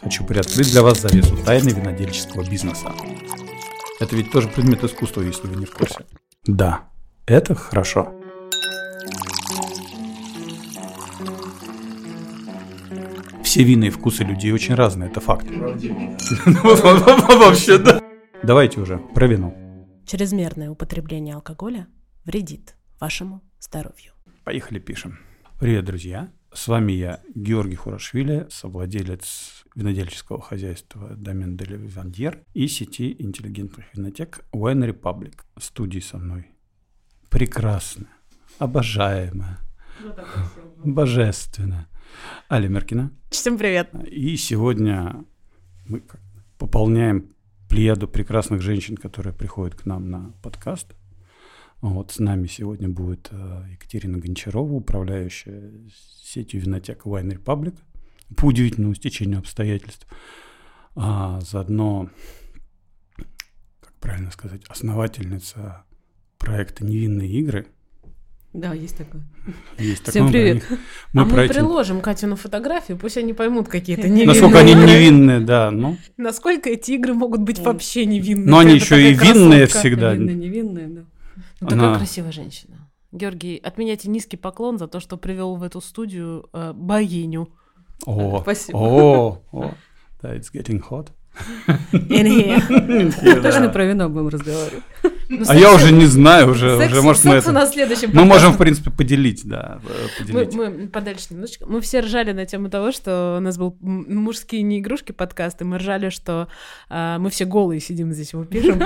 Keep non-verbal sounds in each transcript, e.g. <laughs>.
хочу приоткрыть для вас завесу тайны винодельческого бизнеса. Это ведь тоже предмет искусства, если вы не в курсе. Да, это хорошо. Все вины и вкусы людей очень разные, это факт. <laughs> Вообще, да. Давайте уже про вино. Чрезмерное употребление алкоголя вредит вашему здоровью. Поехали, пишем. Привет, друзья. С вами я, Георгий Хурашвили, совладелец винодельческого хозяйства Домен де Вивандьер и сети интеллигентных винотек Wine Republic. В студии со мной прекрасная, обожаемая, божественная Аля Меркина. Всем привет. И сегодня мы пополняем плеяду прекрасных женщин, которые приходят к нам на подкаст. Вот с нами сегодня будет э, Екатерина Гончарова, управляющая сетью винотек Wine Republic, по удивительному стечению обстоятельств. А заодно, как правильно сказать, основательница проекта «Невинные игры», да, есть такое. Есть Всем такое, привет. Мы, а мы эти... приложим Катину фотографию, пусть они поймут какие-то невинные Насколько они невинные, да. Ну. Насколько эти игры могут быть вообще невинные. Но они еще и винные всегда. Винные, невинные, да. Ну, такая красивая женщина. Георгий, отменяйте низкий поклон за то, что привел в эту студию э, богиню. О, Спасибо. О, о, да, it's getting hot. <laughs> In here. <laughs> Тоже на про вино будем разговаривать. Ну, а я уже не знаю, уже, секс, уже может мы это... у нас следующем Мы можем, в принципе, поделить, да, поделить. Мы, мы подальше немножечко. Мы все ржали на тему того, что у нас был мужские не игрушки подкаст, и мы ржали, что а, мы все голые сидим здесь, его пишем.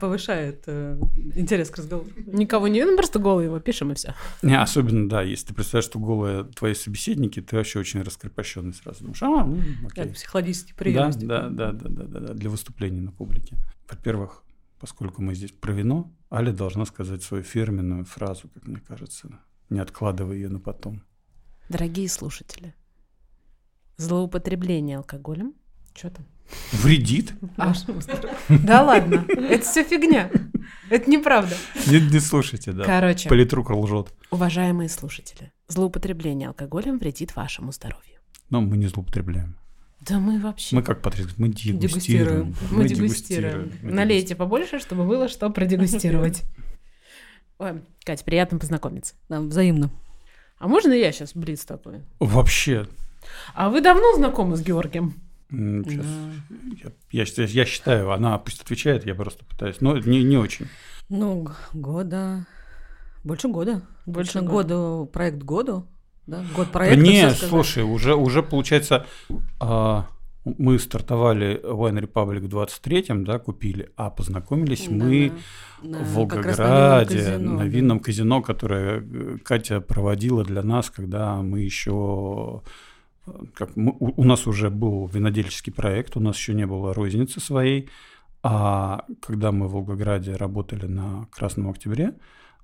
Повышает э, интерес к разговору. Никого не, ну просто голые его пишем и все. Не, особенно, да, если ты представляешь, что голые твои собеседники, ты вообще очень раскрепощенный сразу. Думаешь, а, ну, окей. Психологический прием. Да, да, да, да, да, да, для выступлений на публике. Во-первых, поскольку мы здесь про вино, Аля должна сказать свою фирменную фразу, как мне кажется, не откладывая ее на потом. Дорогие слушатели, злоупотребление алкоголем, что там? Вредит? Да ладно, это все фигня. Это неправда. Не, не слушайте, да. Короче. Политрук лжет. Уважаемые слушатели, злоупотребление алкоголем вредит вашему здоровью. Но мы не злоупотребляем. Да мы вообще... Мы как потребители, мы дегустируем. Дегустируем. Мы, дегустируем. Налейте побольше, чтобы было что продегустировать. <laughs> Ой, Катя, приятно познакомиться. Нам взаимно. А можно я сейчас блиц такой? Вообще. А вы давно знакомы с Георгием? Сейчас. Я, я, я считаю, она пусть отвечает, я просто пытаюсь. Но не, не очень. Ну, года. Больше года. Больше года. года. Проект году. Да? Год проекта. Не, слушай, уже, уже получается, а, мы стартовали Wine Republic в 23-м, да, купили, а познакомились да, мы да. в Волгограде, на винном, казино, на винном да. казино, которое э, Катя проводила для нас, когда мы еще как мы, у, у нас уже был винодельческий проект, у нас еще не было розницы своей, а когда мы в Волгограде работали на Красном Октябре,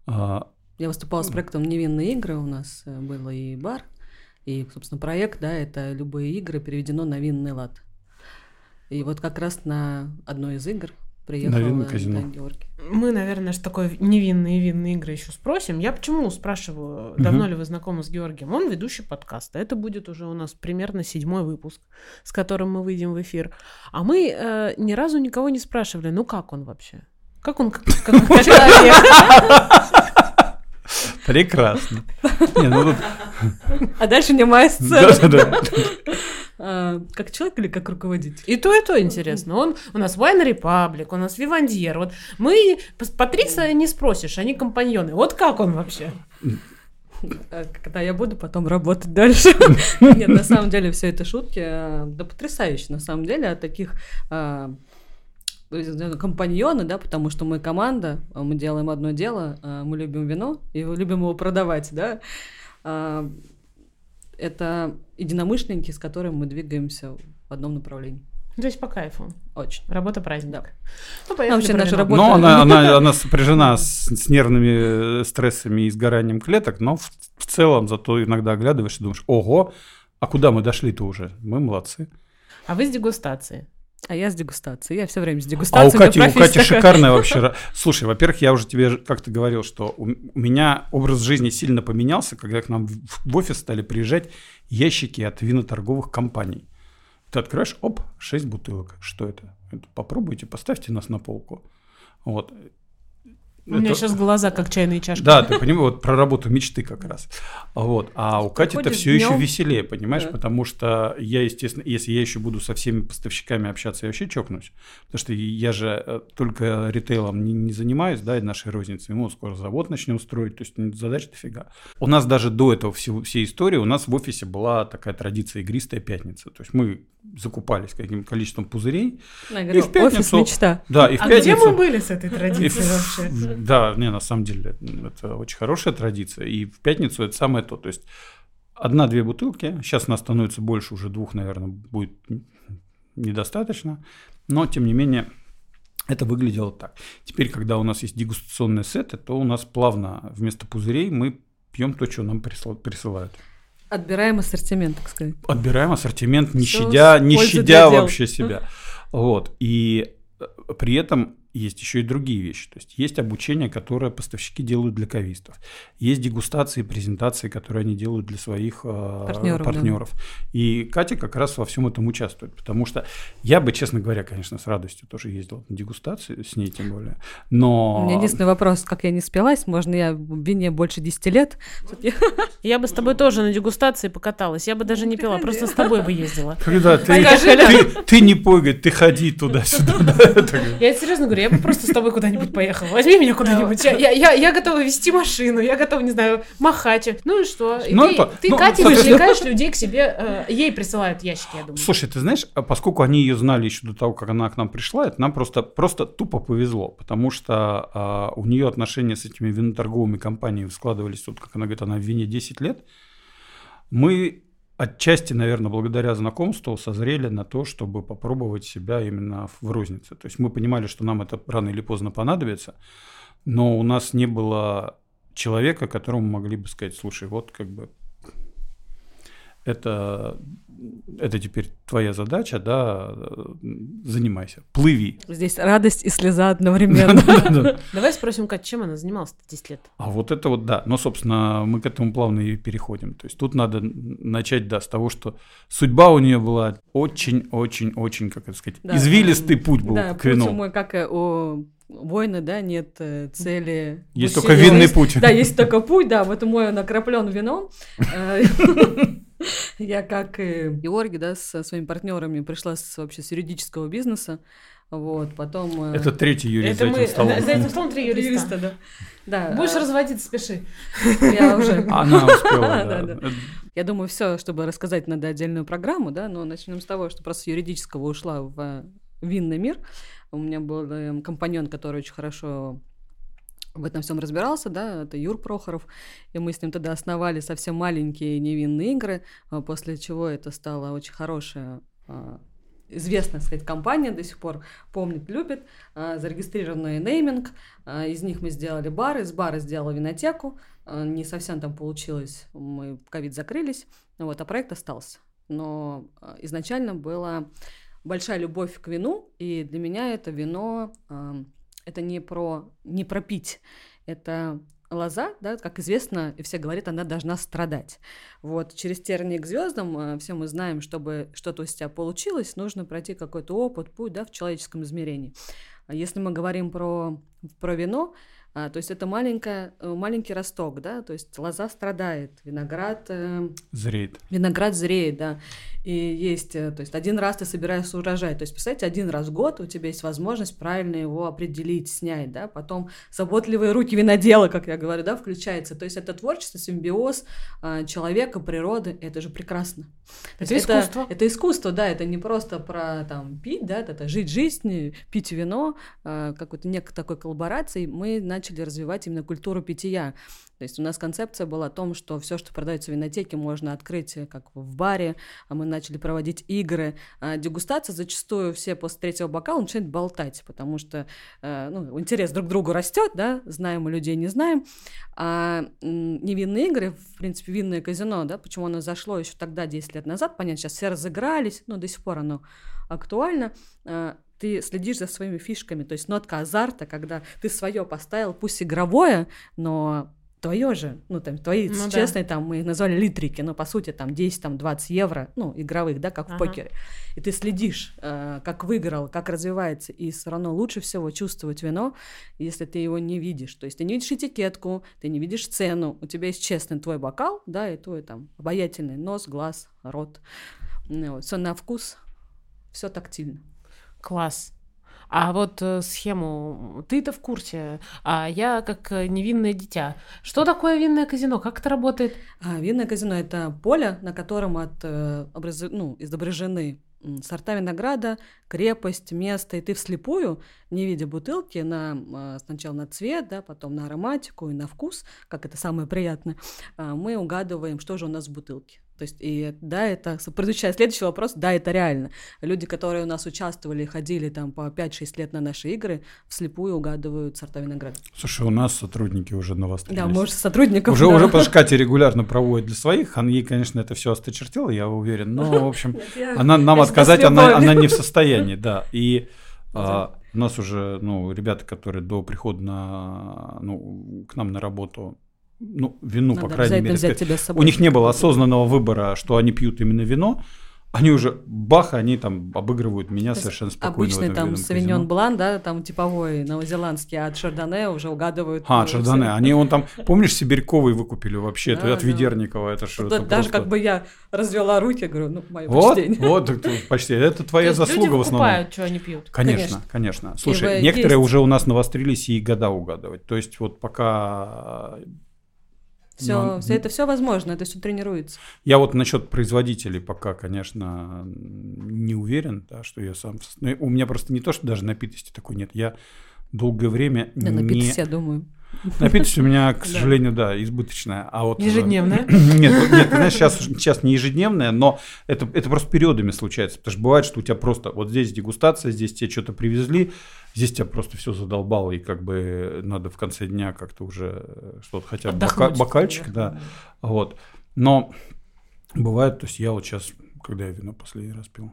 а, я выступала с проектом «Невинные игры», у нас э, был и бар, и, собственно, проект, да, это любые игры переведено на винный лад. И вот как раз на одной из игр приехал на казино. Георгий. Мы, наверное, что такое невинные винные игры еще спросим. Я почему спрашиваю, давно угу. ли вы знакомы с Георгием? Он ведущий подкаста. Это будет уже у нас примерно седьмой выпуск, с которым мы выйдем в эфир. А мы э, ни разу никого не спрашивали, ну как он вообще? Как он как <laughs> человек? Прекрасно. Не, ну тут... А дальше не моя сцена. Да, да. <laughs> А, как человек или как руководитель? И то, и то интересно. Он у нас Wine Republic, у нас Вивандьер. Вот мы Патриса не спросишь, они компаньоны. Вот как он вообще? А, когда я буду потом работать дальше. <laughs> Нет, на самом деле все это шутки. А, да потрясающе, на самом деле, от таких компаньоны, да, потому что мы команда, а мы делаем одно дело, а мы любим вино и любим его продавать, да. А, это единомышленники, с которыми мы двигаемся в одном направлении. То есть по кайфу. Очень. Работа праздник. Да. Ну, поехали вообще наша работа... Но она, она, <laughs> она сопряжена с, с нервными стрессами и сгоранием клеток, но в, в целом зато иногда оглядываешь и думаешь, ого, а куда мы дошли-то уже? Мы молодцы. А вы с дегустацией. А я с дегустацией. Я все время с дегустацией. А у Кати, у Кати шикарная вообще. <laughs> Слушай, во-первых, я уже тебе как-то говорил, что у меня образ жизни сильно поменялся, когда к нам в офис стали приезжать ящики от виноторговых компаний. Ты открываешь, оп, 6 бутылок. Что это? это попробуйте, поставьте нас на полку. Вот. У меня сейчас глаза как чайные чашки. Да, ты понимаешь, вот про работу мечты как раз. Вот. А у Кати это все еще веселее, понимаешь, потому что я, естественно, если я еще буду со всеми поставщиками общаться, я вообще чокнусь. Потому что я же э, только ритейлом не, не занимаюсь, да, и нашей розницей. Мы скоро завод начнем строить, то есть задач дофига. У нас даже до этого всей, всей истории, у нас в офисе была такая традиция игристая пятница. То есть мы закупались каким количеством пузырей. Я говорю, и в пятницу, офис мечта. Да, и в а пятницу, где мы были с этой традицией вообще? Да, не, на самом деле, это очень хорошая традиция. И в пятницу это самое то. То есть одна-две бутылки, сейчас у нас становится больше, уже двух, наверное, будет недостаточно. Но, тем не менее, это выглядело так. Теперь, когда у нас есть дегустационные сеты, то у нас плавно вместо пузырей мы пьем то, что нам присылают. Отбираем ассортимент, так сказать. Отбираем ассортимент, не Всё щадя, не щадя вообще себя. Вот. И э, при этом есть еще и другие вещи. То есть есть обучение, которое поставщики делают для кавистов. Есть дегустации, презентации, которые они делают для своих э, партнеров. партнеров. Да. И Катя как раз во всем этом участвует. Потому что я бы, честно говоря, конечно, с радостью тоже ездил на дегустации, с ней тем более. Но... У меня единственный вопрос, как я не спилась, можно я в вине больше 10 лет? <laughs> Я бы с тобой тоже на дегустации покаталась. Я бы даже не пила, просто с тобой бы ездила. Когда ты, ты, не пой, ты ходи туда-сюда. Я серьезно говорю, я бы просто с тобой куда-нибудь поехала. Возьми меня куда-нибудь. Я, я, я, я готова вести машину, я готова, не знаю, махать. Ну и что? Ну, ты, это, ты ну, Катя, привлекаешь людей к себе, э, ей присылают ящики, я думаю. Слушай, ты знаешь, а поскольку они ее знали еще до того, как она к нам пришла, это нам просто, просто тупо повезло, потому что э, у нее отношения с этими виноторговыми компаниями складывались, вот как она говорит, она в вине 10 лет. Мы отчасти, наверное, благодаря знакомству созрели на то, чтобы попробовать себя именно в рознице. То есть мы понимали, что нам это рано или поздно понадобится, но у нас не было человека, которому могли бы сказать, слушай, вот как бы это, это теперь твоя задача, да, занимайся, плыви. Здесь радость и слеза <laughs> одновременно. Давай спросим, Кать, чем она занималась 10 лет? А вот это вот, да, но, собственно, мы к этому плавно и переходим. То есть тут надо начать, да, с того, что судьба у нее была очень-очень-очень, как это сказать, извилистый путь был к вину. Да, мой, как у воина, да, нет э, цели. Есть только винный путь. Да, есть только путь, да, вот мой он окроплен вином. <laughs> <laughs> Э, <laughs> я как и Георгий, да, со своими партнерами пришла с, вообще с юридического бизнеса. Вот, потом... Э, Это третий юрист Это за этим столом. За этим столом три юриста. юриста да. Да, Будешь а... разводиться, спеши. <laughs> Я уже. <laughs> Она успела, да. да, да. Я думаю, все, чтобы рассказать, надо отдельную программу, да, но начнем с того, что просто с юридического ушла в винный мир. У меня был эм, компаньон, который очень хорошо в этом всем разбирался, да, это Юр Прохоров, и мы с ним тогда основали совсем маленькие невинные игры, а после чего это стало очень хорошая а, известная, сказать, компания до сих пор помнит, любит, а, зарегистрированный нейминг, из них мы сделали бары, из бара сделала винотеку, не совсем там получилось, мы в ковид закрылись, вот, а проект остался. Но изначально была большая любовь к вину, и для меня это вино это не про не про пить, это лоза, да, как известно, и все говорят, она должна страдать. Вот через тернии к звездам э, все мы знаем, чтобы что-то у тебя получилось, нужно пройти какой-то опыт, путь, да, в человеческом измерении. А если мы говорим про, про вино, а, то есть это маленькая, э, маленький росток, да, то есть лоза страдает, виноград... Э, зреет. Виноград зреет, да. И есть, э, то есть один раз ты собираешь урожай, то есть, представьте, один раз в год у тебя есть возможность правильно его определить, снять, да, потом заботливые руки винодела, как я говорю, да, включается, то есть это творчество, симбиоз э, человека, природы, это же прекрасно. Это, это искусство. Это искусство, да, это не просто про там пить, да, это жить жизнь, пить вино, э, какой-то некой такой коллаборации, мы на начали развивать именно культуру питья. То есть у нас концепция была о том, что все, что продается в винотеке, можно открыть э, как в баре, а мы начали проводить игры. А дегустация зачастую все после третьего бокала начинают болтать, потому что э, ну, интерес друг к другу растет, да, знаем мы людей, не знаем. А невинные игры, в принципе, винное казино, да, почему оно зашло еще тогда, 10 лет назад, понятно, сейчас все разыгрались, но до сих пор оно актуально э, ты следишь за своими фишками, то есть нотка азарта, когда ты свое поставил, пусть игровое, но твое же, ну, там, твои ну, честные, да. там, мы их назвали литрики, но, по сути, там, 10, там, 20 евро, ну, игровых, да, как ага. в покере. И ты следишь, э, как выиграл, как развивается, и все равно лучше всего чувствовать вино, если ты его не видишь. То есть ты не видишь этикетку, ты не видишь цену, у тебя есть честный твой бокал, да, и твой, там, обаятельный нос, глаз, рот. Ну, все на вкус, все тактильно. Класс. А вот э, схему ты-то в курсе, а я как э, невинное дитя. Что такое винное казино? Как это работает? А, винное казино это поле, на котором от, э, образ... ну, изображены сорта винограда, крепость, место, и ты вслепую, не видя бутылки, на, а, сначала на цвет, да, потом на ароматику и на вкус, как это самое приятное, а, мы угадываем, что же у нас в бутылке. То есть, и да, это, предыдущий следующий вопрос, да, это реально. Люди, которые у нас участвовали, ходили там по 5-6 лет на наши игры, вслепую угадывают сорта винограда. Слушай, у нас сотрудники уже навострились. Да, может, сотрудников, Уже, да. уже потому что Катя регулярно проводит для своих, она ей, конечно, это все осточертела, я уверен, но, в общем, <laughs> она нам отказать, она, она не в <laughs> состоянии, да, и... А, у нас уже, ну, ребята, которые до прихода на, ну, к нам на работу ну, вину, Надо по крайней мере, взять тебя с собой. у них не было осознанного выбора, что они пьют именно вино, они уже бах, они там обыгрывают меня То совершенно спокойно. Обычный там Савиньон Блан, да, там типовой новозеландский, а от Шардоне уже угадывают. А, от э, Шардоне. Они он там, помнишь, Сибирьковый выкупили вообще, да, от да. Ведерникова. Это что? Даже просто... как бы я развела руки, говорю, ну, мое вот, почтение. Вот, почти. Это твоя заслуга в основном. покупают, что они пьют. Конечно, конечно. Слушай, некоторые уже у нас навострились и года угадывать. То есть вот пока все, Но... все это все возможно, это все тренируется. Я вот насчет производителей пока, конечно, не уверен, да, что я сам. Ну, у меня просто не то, что даже напитости такой нет. Я долгое время да, не... напитость, я думаю. Напитость у меня, к сожалению, да, избыточная. А вот, э, ежедневная? <clears throat> Нет, нет, знаешь, сейчас, сейчас не ежедневная, но это, это просто периодами случается. Потому что бывает, что у тебя просто вот здесь дегустация, здесь тебе что-то привезли, здесь тебя просто все задолбало, и как бы надо в конце дня как-то уже что-то хотя бы бока, бокальчик, да. Вот. Но бывает, то есть я вот сейчас, когда я вино последний раз пил,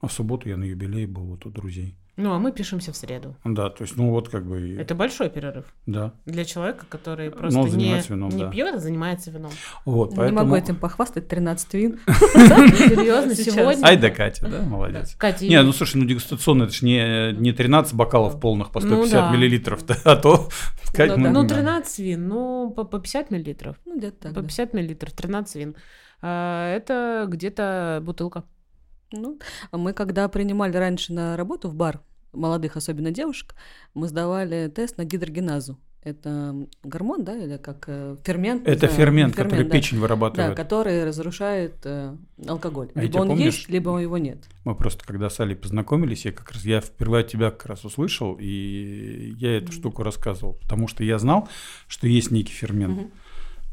а в субботу я на юбилей был вот у друзей. Ну, а мы пишемся в среду. Да, то есть, ну вот как бы... Это большой перерыв. Да. Для человека, который ну, просто ну, не, вином, не да. пьет, а занимается вином. Вот, поэтому... Не могу этим похвастать, 13 вин. <laughs> Серьезно, сегодня? Ай да Катя, да, молодец. Катя. Не, ну слушай, ну дегустационно, это же не, не 13 бокалов полных по 150 ну миллилитров, а то... Ну, 13 вин, ну, по 50 миллилитров. Ну, где-то так. По 50 миллилитров, 13 вин. А, это где-то бутылка. Ну, мы когда принимали раньше на работу в бар, молодых, особенно девушек, мы сдавали тест на гидрогеназу. Это гормон, да, или как э, фермент? Это знаю, фермент, фермент, который да. печень вырабатывает. Да, который разрушает э, алкоголь. А либо он помнишь, есть, либо его нет. Мы просто, когда с Алей познакомились, я как раз, я впервые от тебя как раз услышал, и я эту mm-hmm. штуку рассказывал, потому что я знал, что есть некий фермент. Mm-hmm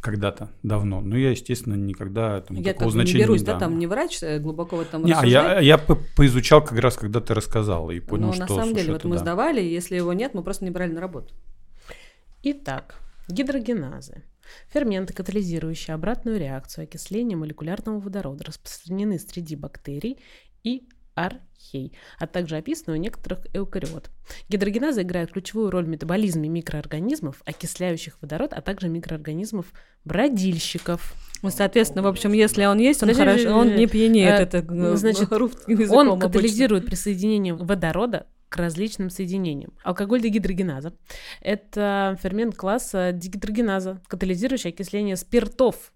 когда-то давно. Но я, естественно, никогда там, я такого как значения не берусь, не да, там не врач, э, глубоко в этом не, а я, я по поизучал как раз, когда ты рассказала, и понял, Но, что... на самом слушай, деле, вот мы да. сдавали, если его нет, мы просто не брали на работу. Итак, гидрогеназы. Ферменты, катализирующие обратную реакцию окисления молекулярного водорода, распространены среди бактерий и архей, а также описаны у некоторых эукариот. Гидрогеназа играет ключевую роль в метаболизме микроорганизмов, окисляющих водород, а также микроорганизмов бродильщиков. Ну, соответственно, в общем, если он есть, он, значит, хорошо, он не пьянеет. Э, это, э, значит, <laughs> он катализирует присоединение водорода к различным соединениям. Алкоголь дегидрогеназа – это фермент класса дегидрогеназа, катализирующий окисление спиртов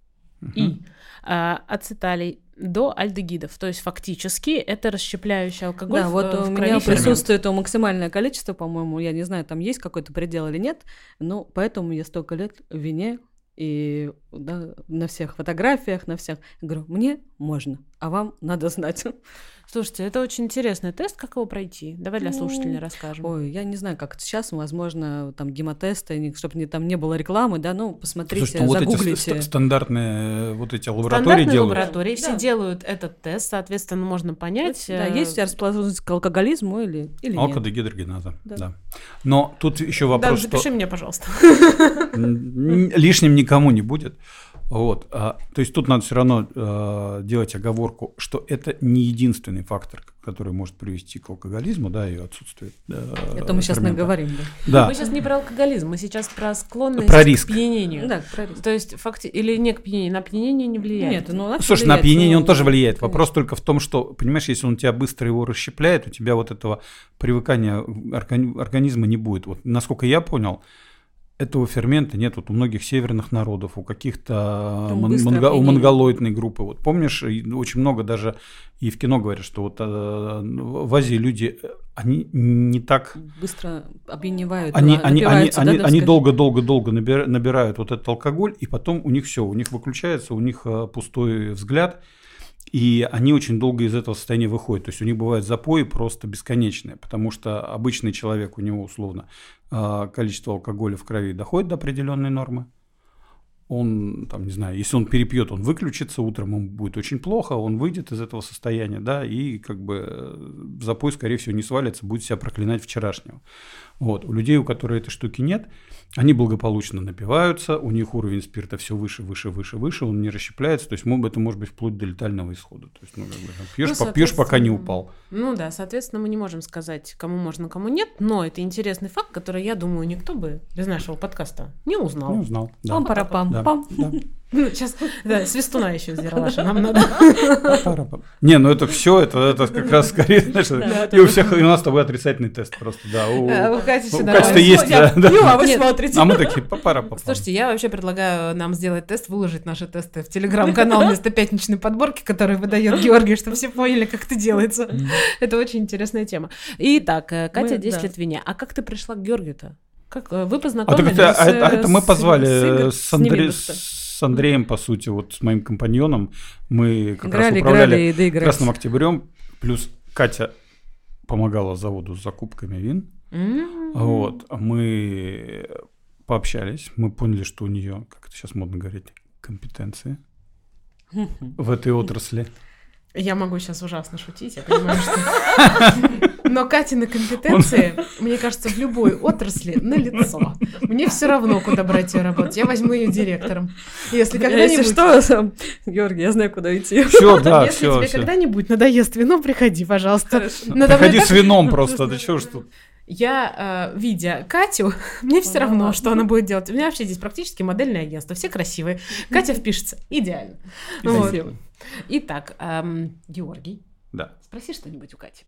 и а, ацеталей до альдегидов. То есть фактически это расщепляющий алкоголь. Да, в, вот в у меня присутствует максимальное количество, по-моему, я не знаю, там есть какой-то предел или нет, но поэтому я столько лет в вине и да, на всех фотографиях, на всех. Я говорю, мне можно, а вам надо знать. Слушайте, это очень интересный тест, как его пройти? Давай для слушателей расскажем. Ой, я не знаю, как сейчас, возможно, там гемотесты, чтобы не, там не было рекламы, да, ну, посмотрите, Слушай, ну, загуглите. Вот эти стандартные вот эти лаборатории Стандартные делают. лаборатории, все да. делают этот тест, соответветственно, можно понять. Да, есть у тебя расположенность к алкоголизму или, или Алкодегидрогеназа, да. да. Но тут еще вопрос, Да, запиши что... меня, пожалуйста. <laughs> Лишним никому не будет. Вот, а, то есть тут надо все равно а, делать оговорку, что это не единственный фактор, который может привести к алкоголизму, да, и отсутствию. Да, это мы сейчас наговорим, да. да. Мы сейчас не про алкоголизм, мы сейчас про склонность про риск. к пьянению. Да, про риск. То есть факти или не к пьянению, на опьянение не влияет. Нет, ну на Слушай, влияет, на опьянение но... он тоже влияет. Конечно. Вопрос только в том, что, понимаешь, если он тебя быстро его расщепляет, у тебя вот этого привыкания организма не будет. Вот насколько я понял, этого фермента нет вот у многих северных народов, у каких-то мон- монго- у монголоидной группы. Вот помнишь, очень много даже и в кино говорят, что вот э, в Азии люди, они не так... Быстро опьяневают. Они, они, они, да, они, они долго-долго-долго набирают, набирают вот этот алкоголь, и потом у них все, у них выключается, у них э, пустой взгляд, и они очень долго из этого состояния выходят. То есть у них бывают запои просто бесконечные, потому что обычный человек, у него условно количество алкоголя в крови доходит до определенной нормы. Он, там, не знаю, если он перепьет, он выключится, утром ему будет очень плохо, он выйдет из этого состояния, да, и как бы э, запой, скорее всего, не свалится, будет себя проклинать вчерашнего. Вот. У людей, у которых этой штуки нет, они благополучно напиваются, у них уровень спирта все выше, выше, выше, выше, он не расщепляется, то есть это может быть вплоть до летального исхода. То есть, ну, как бы, пьешь, ну, пьешь, пока не упал. Ну да, соответственно, мы не можем сказать, кому можно, кому нет, но это интересный факт, который, я думаю, никто бы без нашего подкаста не узнал. Не узнал, да. Пам-пара-пам. Да, пам. Да. Сейчас, да, свистуна еще Ералаша нам надо. Не, ну это все, это, это как раз скорее, знаешь, и у всех, и у нас с тобой отрицательный тест просто, да. У, у Кати есть, да. а вы смотрите. А мы такие, пара Слушайте, я вообще предлагаю нам сделать тест, выложить наши тесты в телеграм-канал вместо пятничной подборки, который выдает Георгий, чтобы все поняли, как это делается. Это очень интересная тема. Итак, э, Катя, 10 лет вине. А как ты пришла к Георгию-то? Как э, вы познакомились? А, а, а это мы позвали с, с, Андре, с Андреем, по сути, вот с моим компаньоном. Мы как играли, раз управляли играли, Красным Октябрем. Плюс Катя помогала заводу с закупками вин. Mm-hmm. Вот. Мы пообщались, мы поняли, что у нее, как это сейчас модно говорить, компетенции в этой отрасли. Я могу сейчас ужасно шутить, я понимаю, что... <laughs> Но Катины компетенции, мне кажется, в любой отрасли на лицо. Мне все равно, куда брать ее работать. Я возьму ее директором. Если когда-нибудь... Если что, Георгий, я знаю, куда идти. Все, да, Если все, тебе когда-нибудь надоест вино, приходи, пожалуйста. Приходи с вином просто, ты что ж тут? я, э, видя Катю, <laughs> мне все равно, что она будет делать. У меня вообще здесь практически модельное агентство, все красивые. Катя впишется идеально. Вот. Итак, эм, Георгий, да. спроси что-нибудь у Кати.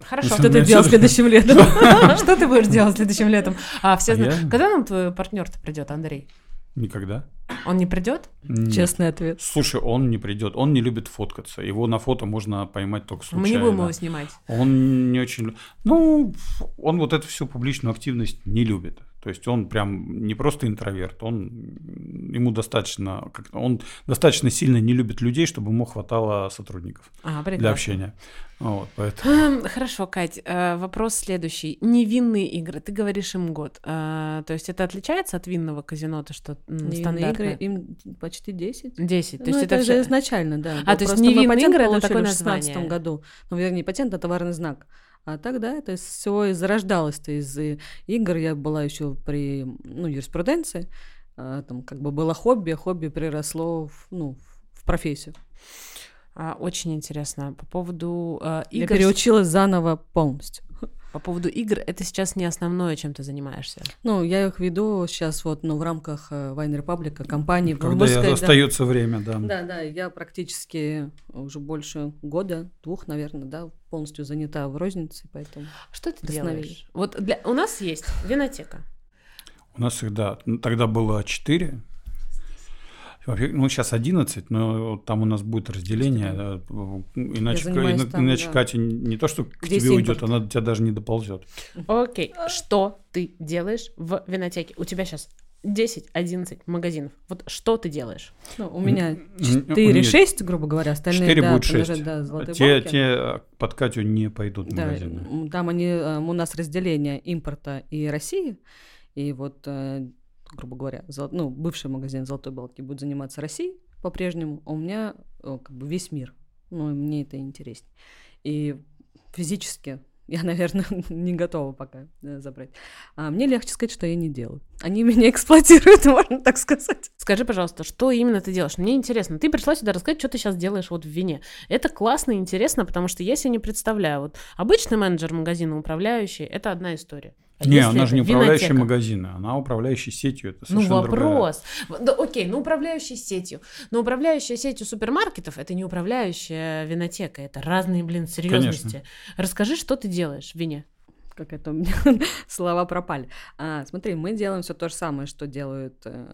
Хорошо. Что ты делал следующим летом? <laughs> <laughs> Что ты будешь делать следующим летом? А все знают. Когда нам твой партнер-то придет, Андрей? Никогда. Он не придет? Честный ответ. Слушай, он не придет. Он не любит фоткаться. Его на фото можно поймать только случайно. Мы не будем его снимать. Он не очень... Ну, он вот эту всю публичную активность не любит. То есть он прям не просто интроверт, он ему достаточно, он достаточно сильно не любит людей, чтобы ему хватало сотрудников а, для общения. Вот, поэтому. Хорошо, Кать, э, вопрос следующий. Невинные игры, ты говоришь им год. Э, то есть это отличается от винного казино, то что Невинные игры им почти 10. 10. То есть ну, это, это же изначально, да. А, то есть невинные игры это такое название. в 2016 году. Ну, вернее, патент это товарный знак. А тогда это все зарождалось-то из игр. Я была еще при ну, юриспруденции. А, там как бы было хобби, а хобби приросло в, ну, в профессию. А, очень интересно. По поводу э, игр... Я переучилась заново полностью. По поводу игр, это сейчас не основное, чем ты занимаешься. Ну, я их веду сейчас вот, ну, в рамках Wine Republic, компании. Когда сказать, остается да. время, да. Да, да, я практически уже больше года, двух, наверное, да, полностью занята в рознице, поэтому... Что ты делаешь? Вот для... у нас есть винотека. У нас всегда, тогда было четыре, ну, сейчас 11, но там у нас будет разделение. Иначе, иначе там, иначе да. Катя не то, что к Здесь тебе уйдет, она до тебя даже не доползет. Окей. Что ты делаешь в винотеке? У тебя сейчас 10-11 магазинов. Вот что ты делаешь? Ну, у меня 4-6, грубо говоря, остальные 4 да, будет 6. Да, те, те под Катю не пойдут в да, магазины. Там они, э, у нас разделение импорта и России. И вот э, грубо говоря, зол... ну, бывший магазин «Золотой Балтики» будет заниматься Россией по-прежнему, а у меня как бы весь мир. Ну, и мне это интереснее. И физически я, <laughs> наверное, не готова пока э, забрать. А мне легче сказать, что я не делаю. Они меня <laughs> эксплуатируют, <laughs> можно так сказать. Скажи, пожалуйста, что именно ты делаешь? Мне интересно. Ты пришла сюда рассказать, что ты сейчас делаешь вот в вине. Это классно и интересно, потому что я себе не представляю. Вот обычный менеджер магазина, управляющий, это одна история. А не, она же не управляющая винотека? магазина, она управляющая сетью. Это ну вопрос. Другая. Да, окей, ну управляющая сетью. Но управляющая сетью супермаркетов это не управляющая винотека, это разные, блин, серьезности. Конечно. Расскажи, что ты делаешь в вине? Как это у меня <laughs> слова пропали. А, смотри, мы делаем все то же самое, что делают э,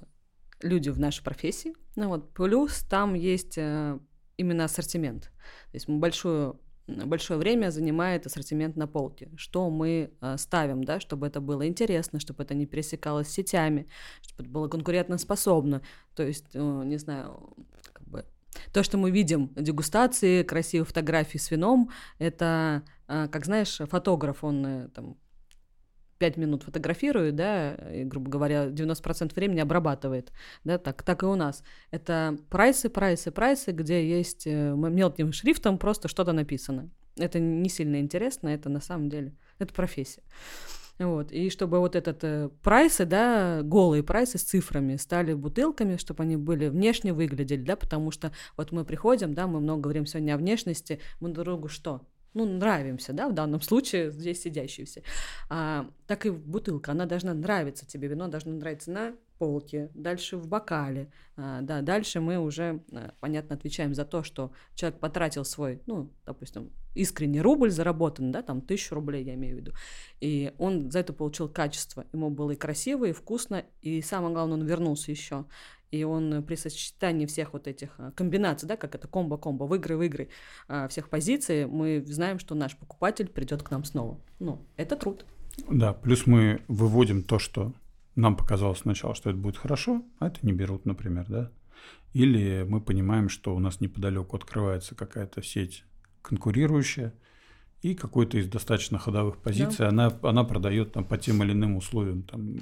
люди в нашей профессии. Ну вот, плюс там есть э, именно ассортимент. То есть мы большую большое время занимает ассортимент на полке. Что мы э, ставим, да, чтобы это было интересно, чтобы это не пересекалось с сетями, чтобы это было конкурентоспособно. То есть, э, не знаю, как бы то, что мы видим, дегустации, красивые фотографии с вином, это, э, как знаешь, фотограф, он там пять минут фотографирует, да, и, грубо говоря, 90% времени обрабатывает, да, так, так и у нас. Это прайсы, прайсы, прайсы, где есть э, мелким шрифтом просто что-то написано. Это не сильно интересно, это на самом деле, это профессия. Вот. И чтобы вот этот э, прайсы, да, голые прайсы с цифрами стали бутылками, чтобы они были внешне выглядели, да, потому что вот мы приходим, да, мы много говорим сегодня о внешности, мы друг другу что? Ну, нравимся, да, в данном случае здесь сидящие все, а, так и бутылка, она должна нравиться тебе, вино должно нравиться на полке, дальше в бокале, а, да, дальше мы уже, а, понятно, отвечаем за то, что человек потратил свой, ну, допустим, искренний рубль заработан, да, там, тысячу рублей, я имею в виду, и он за это получил качество, ему было и красиво, и вкусно, и самое главное, он вернулся еще, и он при сочетании всех вот этих а, комбинаций, да, как это комбо-комбо, в игры в игры, а, всех позиций, мы знаем, что наш покупатель придет к нам снова. Ну, это труд. Да, плюс мы выводим то, что нам показалось сначала, что это будет хорошо, а это не берут, например, да. Или мы понимаем, что у нас неподалеку открывается какая-то сеть конкурирующая, и какой-то из достаточно ходовых позиций да. она, она продает там, по тем или иным условиям, там,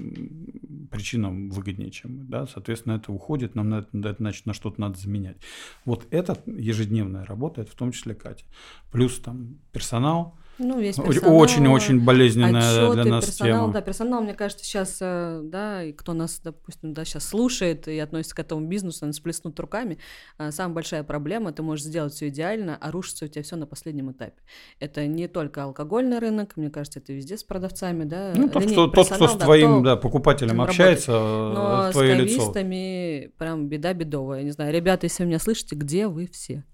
причинам выгоднее, чем мы. Да? Соответственно, это уходит, нам на, это, значит, на что-то надо заменять. Вот это ежедневная работа, это в том числе Катя. Плюс там персонал, ну, весь персонал, Очень-очень болезненная отчеты, для нас персонал, тема. Да, персонал, мне кажется, сейчас, э, да, и кто нас, допустим, да, сейчас слушает и относится к этому бизнесу, они сплеснут руками. А, самая большая проблема, ты можешь сделать все идеально, а рушится у тебя все на последнем этапе. Это не только алкогольный рынок, мне кажется, это везде с продавцами, да. Ну, тот, кто, тот, кто с твоим да, покупателем общается, работает. Но твое с лицо. прям беда бедовая. Я не знаю, ребята, если вы меня слышите, где вы все?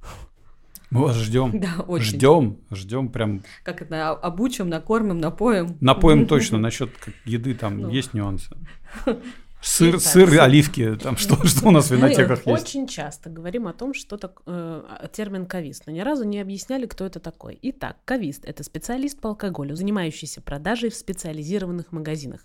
Мы вас ждем. Да, очень. Ждем, ждем прям. Как это, обучим, накормим, напоим. Напоим точно. <laughs> Насчет еды там ну. есть нюансы. Сыр, сыр, оливки, там что, что у нас в винотеках Мы есть? очень часто говорим о том, что так, э, термин кавист, но ни разу не объясняли, кто это такой. Итак, кавист – это специалист по алкоголю, занимающийся продажей в специализированных магазинах.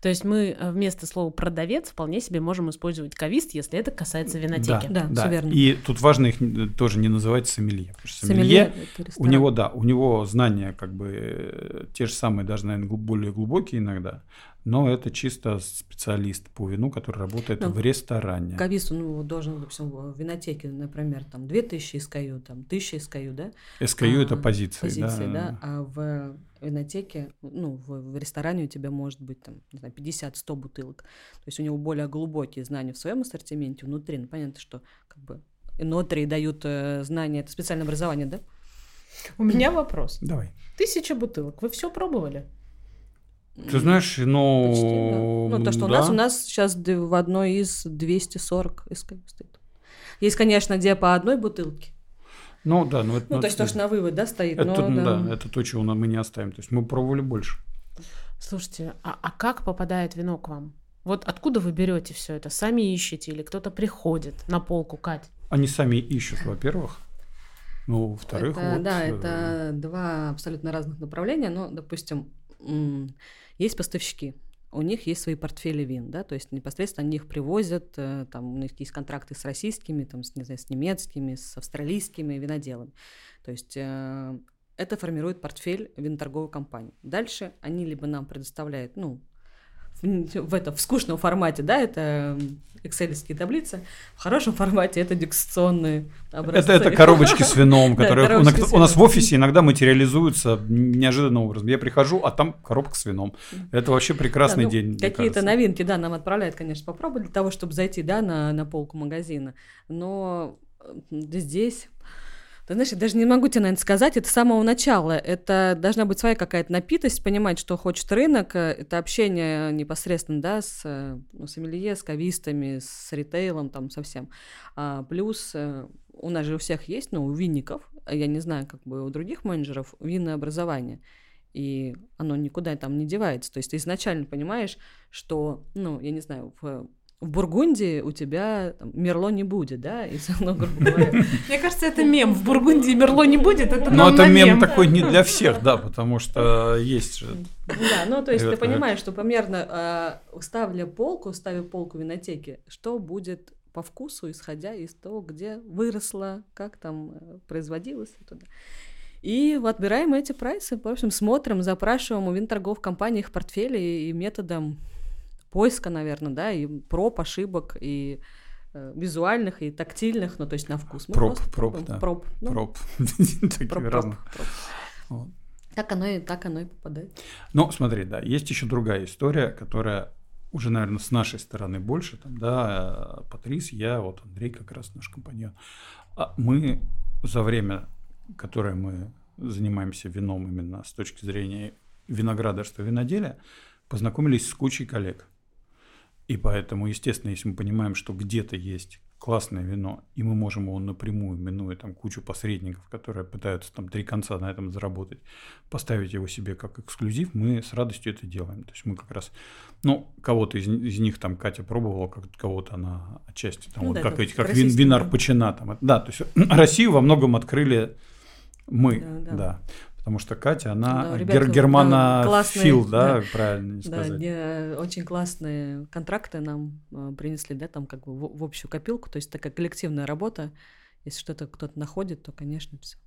То есть мы э, вместо слова «продавец» вполне себе можем использовать кавист, если это касается винотеки. Да, да, да. все верно. И тут важно их тоже не называть сомелье. сомелье, сомелье у него, да, у него знания как бы э, те же самые, даже, наверное, более глубокие иногда, но это чисто специалист по вину, который работает ну, в ресторане. Кавист, ну, должен, допустим, в винотеке, например, там 2000 SKU, там 1000 SKU, да? SKU а, это позиции, позиции да. да. А в винотеке, ну, в, в ресторане у тебя может быть там, не знаю, 50-100 бутылок. То есть у него более глубокие знания в своем ассортименте внутри. Ну, понятно, что как бы внутри дают э, знания, это специальное образование, да? У меня вопрос. Давай. Тысяча бутылок. Вы все пробовали? Ты знаешь, ну... Почти, да. Ну, то, что да. у нас, у нас сейчас в одной из 240 СК стоит. Есть, конечно, где по одной бутылке. Ну, да. Ну, это, ну, то есть то, что на вывод, да, стоит. Это, но, да. да, это то, чего мы не оставим. То есть мы пробовали больше. Слушайте, а, а как попадает вино к вам? Вот откуда вы берете все это? Сами ищете или кто-то приходит на полку, Кать? Они сами ищут, во-первых. Ну, во-вторых, это, вот... Да, это два абсолютно разных направления. Но, допустим, есть поставщики, у них есть свои портфели вин, да, то есть непосредственно они их привозят, э, там у них есть контракты с российскими, там, с, не знаю, с немецкими, с австралийскими виноделами. То есть э, это формирует портфель виноторговой компании. Дальше они либо нам предоставляют, ну, в, это, в скучном формате, да, это экселевские таблицы. В хорошем формате это дегустационные образцы. Это, это коробочки с вином, <laughs> которые да, у, у нас в офисе иногда материализуются неожиданным образом. Я прихожу, а там коробка с вином. Это вообще прекрасный да, ну, день. Какие-то новинки, да, нам отправляют, конечно, попробовать для того, чтобы зайти, да, на, на полку магазина. Но здесь ты знаешь, я даже не могу тебе, наверное, сказать, это с самого начала. Это должна быть своя какая-то напитость, понимать, что хочет рынок. Это общение непосредственно, да, с ну, сомелье, с кавистами, с ритейлом, там, совсем. А, плюс э, у нас же у всех есть, ну, у винников, я не знаю, как бы у других менеджеров, винное образование. И оно никуда там не девается. То есть ты изначально понимаешь, что, ну, я не знаю, в в Бургундии у тебя там, Мерло не будет, да? И, ну, грубо <laughs> говоря. Мне кажется, это мем. В Бургундии Мерло не будет, это Но это мем такой не для всех, да, потому что есть же... Да, ну то есть ты понимаешь, что примерно э, ставля полку, ставя полку винотеки, что будет по вкусу, исходя из того, где выросла, как там э, производилось и туда. И отбираем эти прайсы, в общем, смотрим, запрашиваем у винторгов компаний их портфели и методом поиска, наверное, да, и проб, ошибок, и э, визуальных, и тактильных, ну, то есть на вкус. Мы проб, проб, да. Проб. Ну, проб. <laughs> <laughs> проб, проб. Так оно и так оно и попадает. Ну, смотри, да, есть еще другая история, которая уже, наверное, с нашей стороны больше, там, да, Патрис, я, вот Андрей как раз наш компаньон. А мы за время, которое мы занимаемся вином именно с точки зрения виноградарства, виноделия, познакомились с кучей коллег. И поэтому, естественно, если мы понимаем, что где-то есть классное вино, и мы можем его напрямую, минуя там кучу посредников, которые пытаются там три конца на этом заработать, поставить его себе как эксклюзив, мы с радостью это делаем. То есть мы как раз, ну, кого-то из, из них там Катя пробовала, как кого-то она отчасти, там, ну, вот да, как эти, как вин, винар Почина, там, да, то есть <clears throat> Россию во многом открыли мы, да, да. да. Потому что Катя, она да, ребята, гер- германофил, да, да, правильно да, сказать. Да, очень классные контракты нам э, принесли, да, там как бы в, в общую копилку, то есть такая коллективная работа. Если что-то кто-то находит, то, конечно, все.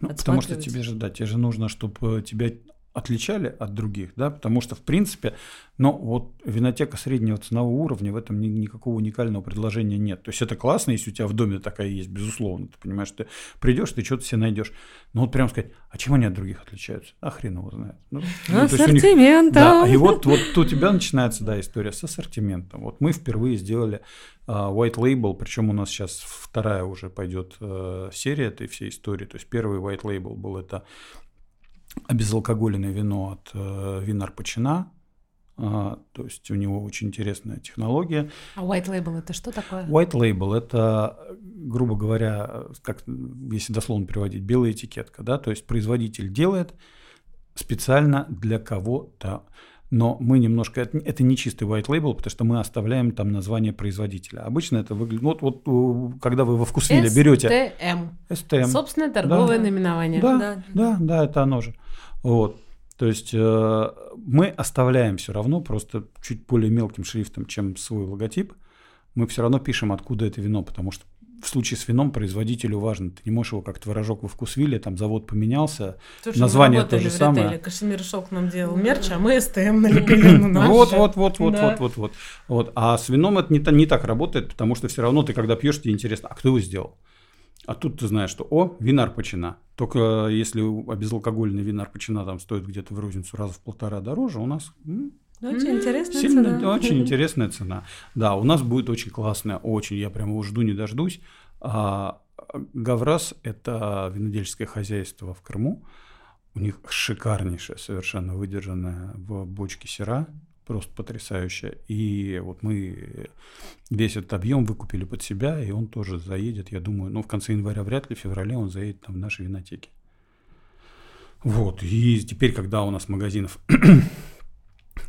Ну, потому что тебе же, да, тебе же нужно, чтобы тебя отличали от других, да, потому что, в принципе, ну, вот винотека среднего ценового уровня, в этом ни, никакого уникального предложения нет. То есть это классно, если у тебя в доме такая есть, безусловно, ты понимаешь, ты придешь, ты что-то себе найдешь. Но вот прям сказать, а чем они от других отличаются? А хрен его знает. Ну, ну, Ассортиментом. Них, да, и вот, вот у тебя начинается, да, история с ассортиментом. Вот мы впервые сделали uh, white label, причем у нас сейчас вторая уже пойдет uh, серия этой всей истории. То есть первый white label был это безалкогольное вино от э, Винар Почина. А, то есть у него очень интересная технология. А white label это что такое? White label это, грубо говоря, как если дословно переводить, белая этикетка, да, то есть производитель делает специально для кого-то но мы немножко... Это, это не чистый white label, потому что мы оставляем там название производителя. Обычно это выглядит... Вот, вот когда вы во вкусвиле берете... STM. STM. Собственное торговое да. наименование. Да, да, да, да, это оно же. Вот. То есть э, мы оставляем все равно просто чуть более мелким шрифтом, чем свой логотип. Мы все равно пишем, откуда это вино, потому что в случае с вином производителю важно. Ты не можешь его как творожок во вкусвиле, там завод поменялся, Слушай, название то же самое. Ритейле. Кашемир Шок нам делал мерч, а мы СТМ налепили на <clears throat> наш. Вот, вот, вот, вот, вот, вот, вот. Вот. А с вином это не, не так работает, потому что все равно ты, когда пьешь, тебе интересно, а кто его сделал? А тут ты знаешь, что, о, винар почина. Только если безалкогольный винар почина там стоит где-то в розницу раза в полтора дороже, у нас очень интересная Сильно, цена. Очень <laughs> интересная цена. Да, у нас будет очень классная, очень, я прямо его жду, не дождусь. А, Гаврас – это винодельческое хозяйство в Крыму. У них шикарнейшая, совершенно выдержанная в бочке сера, просто потрясающая. И вот мы весь этот объем выкупили под себя, и он тоже заедет, я думаю, ну, в конце января вряд ли, в феврале он заедет там в наши винотеки. Вот, и теперь, когда у нас магазинов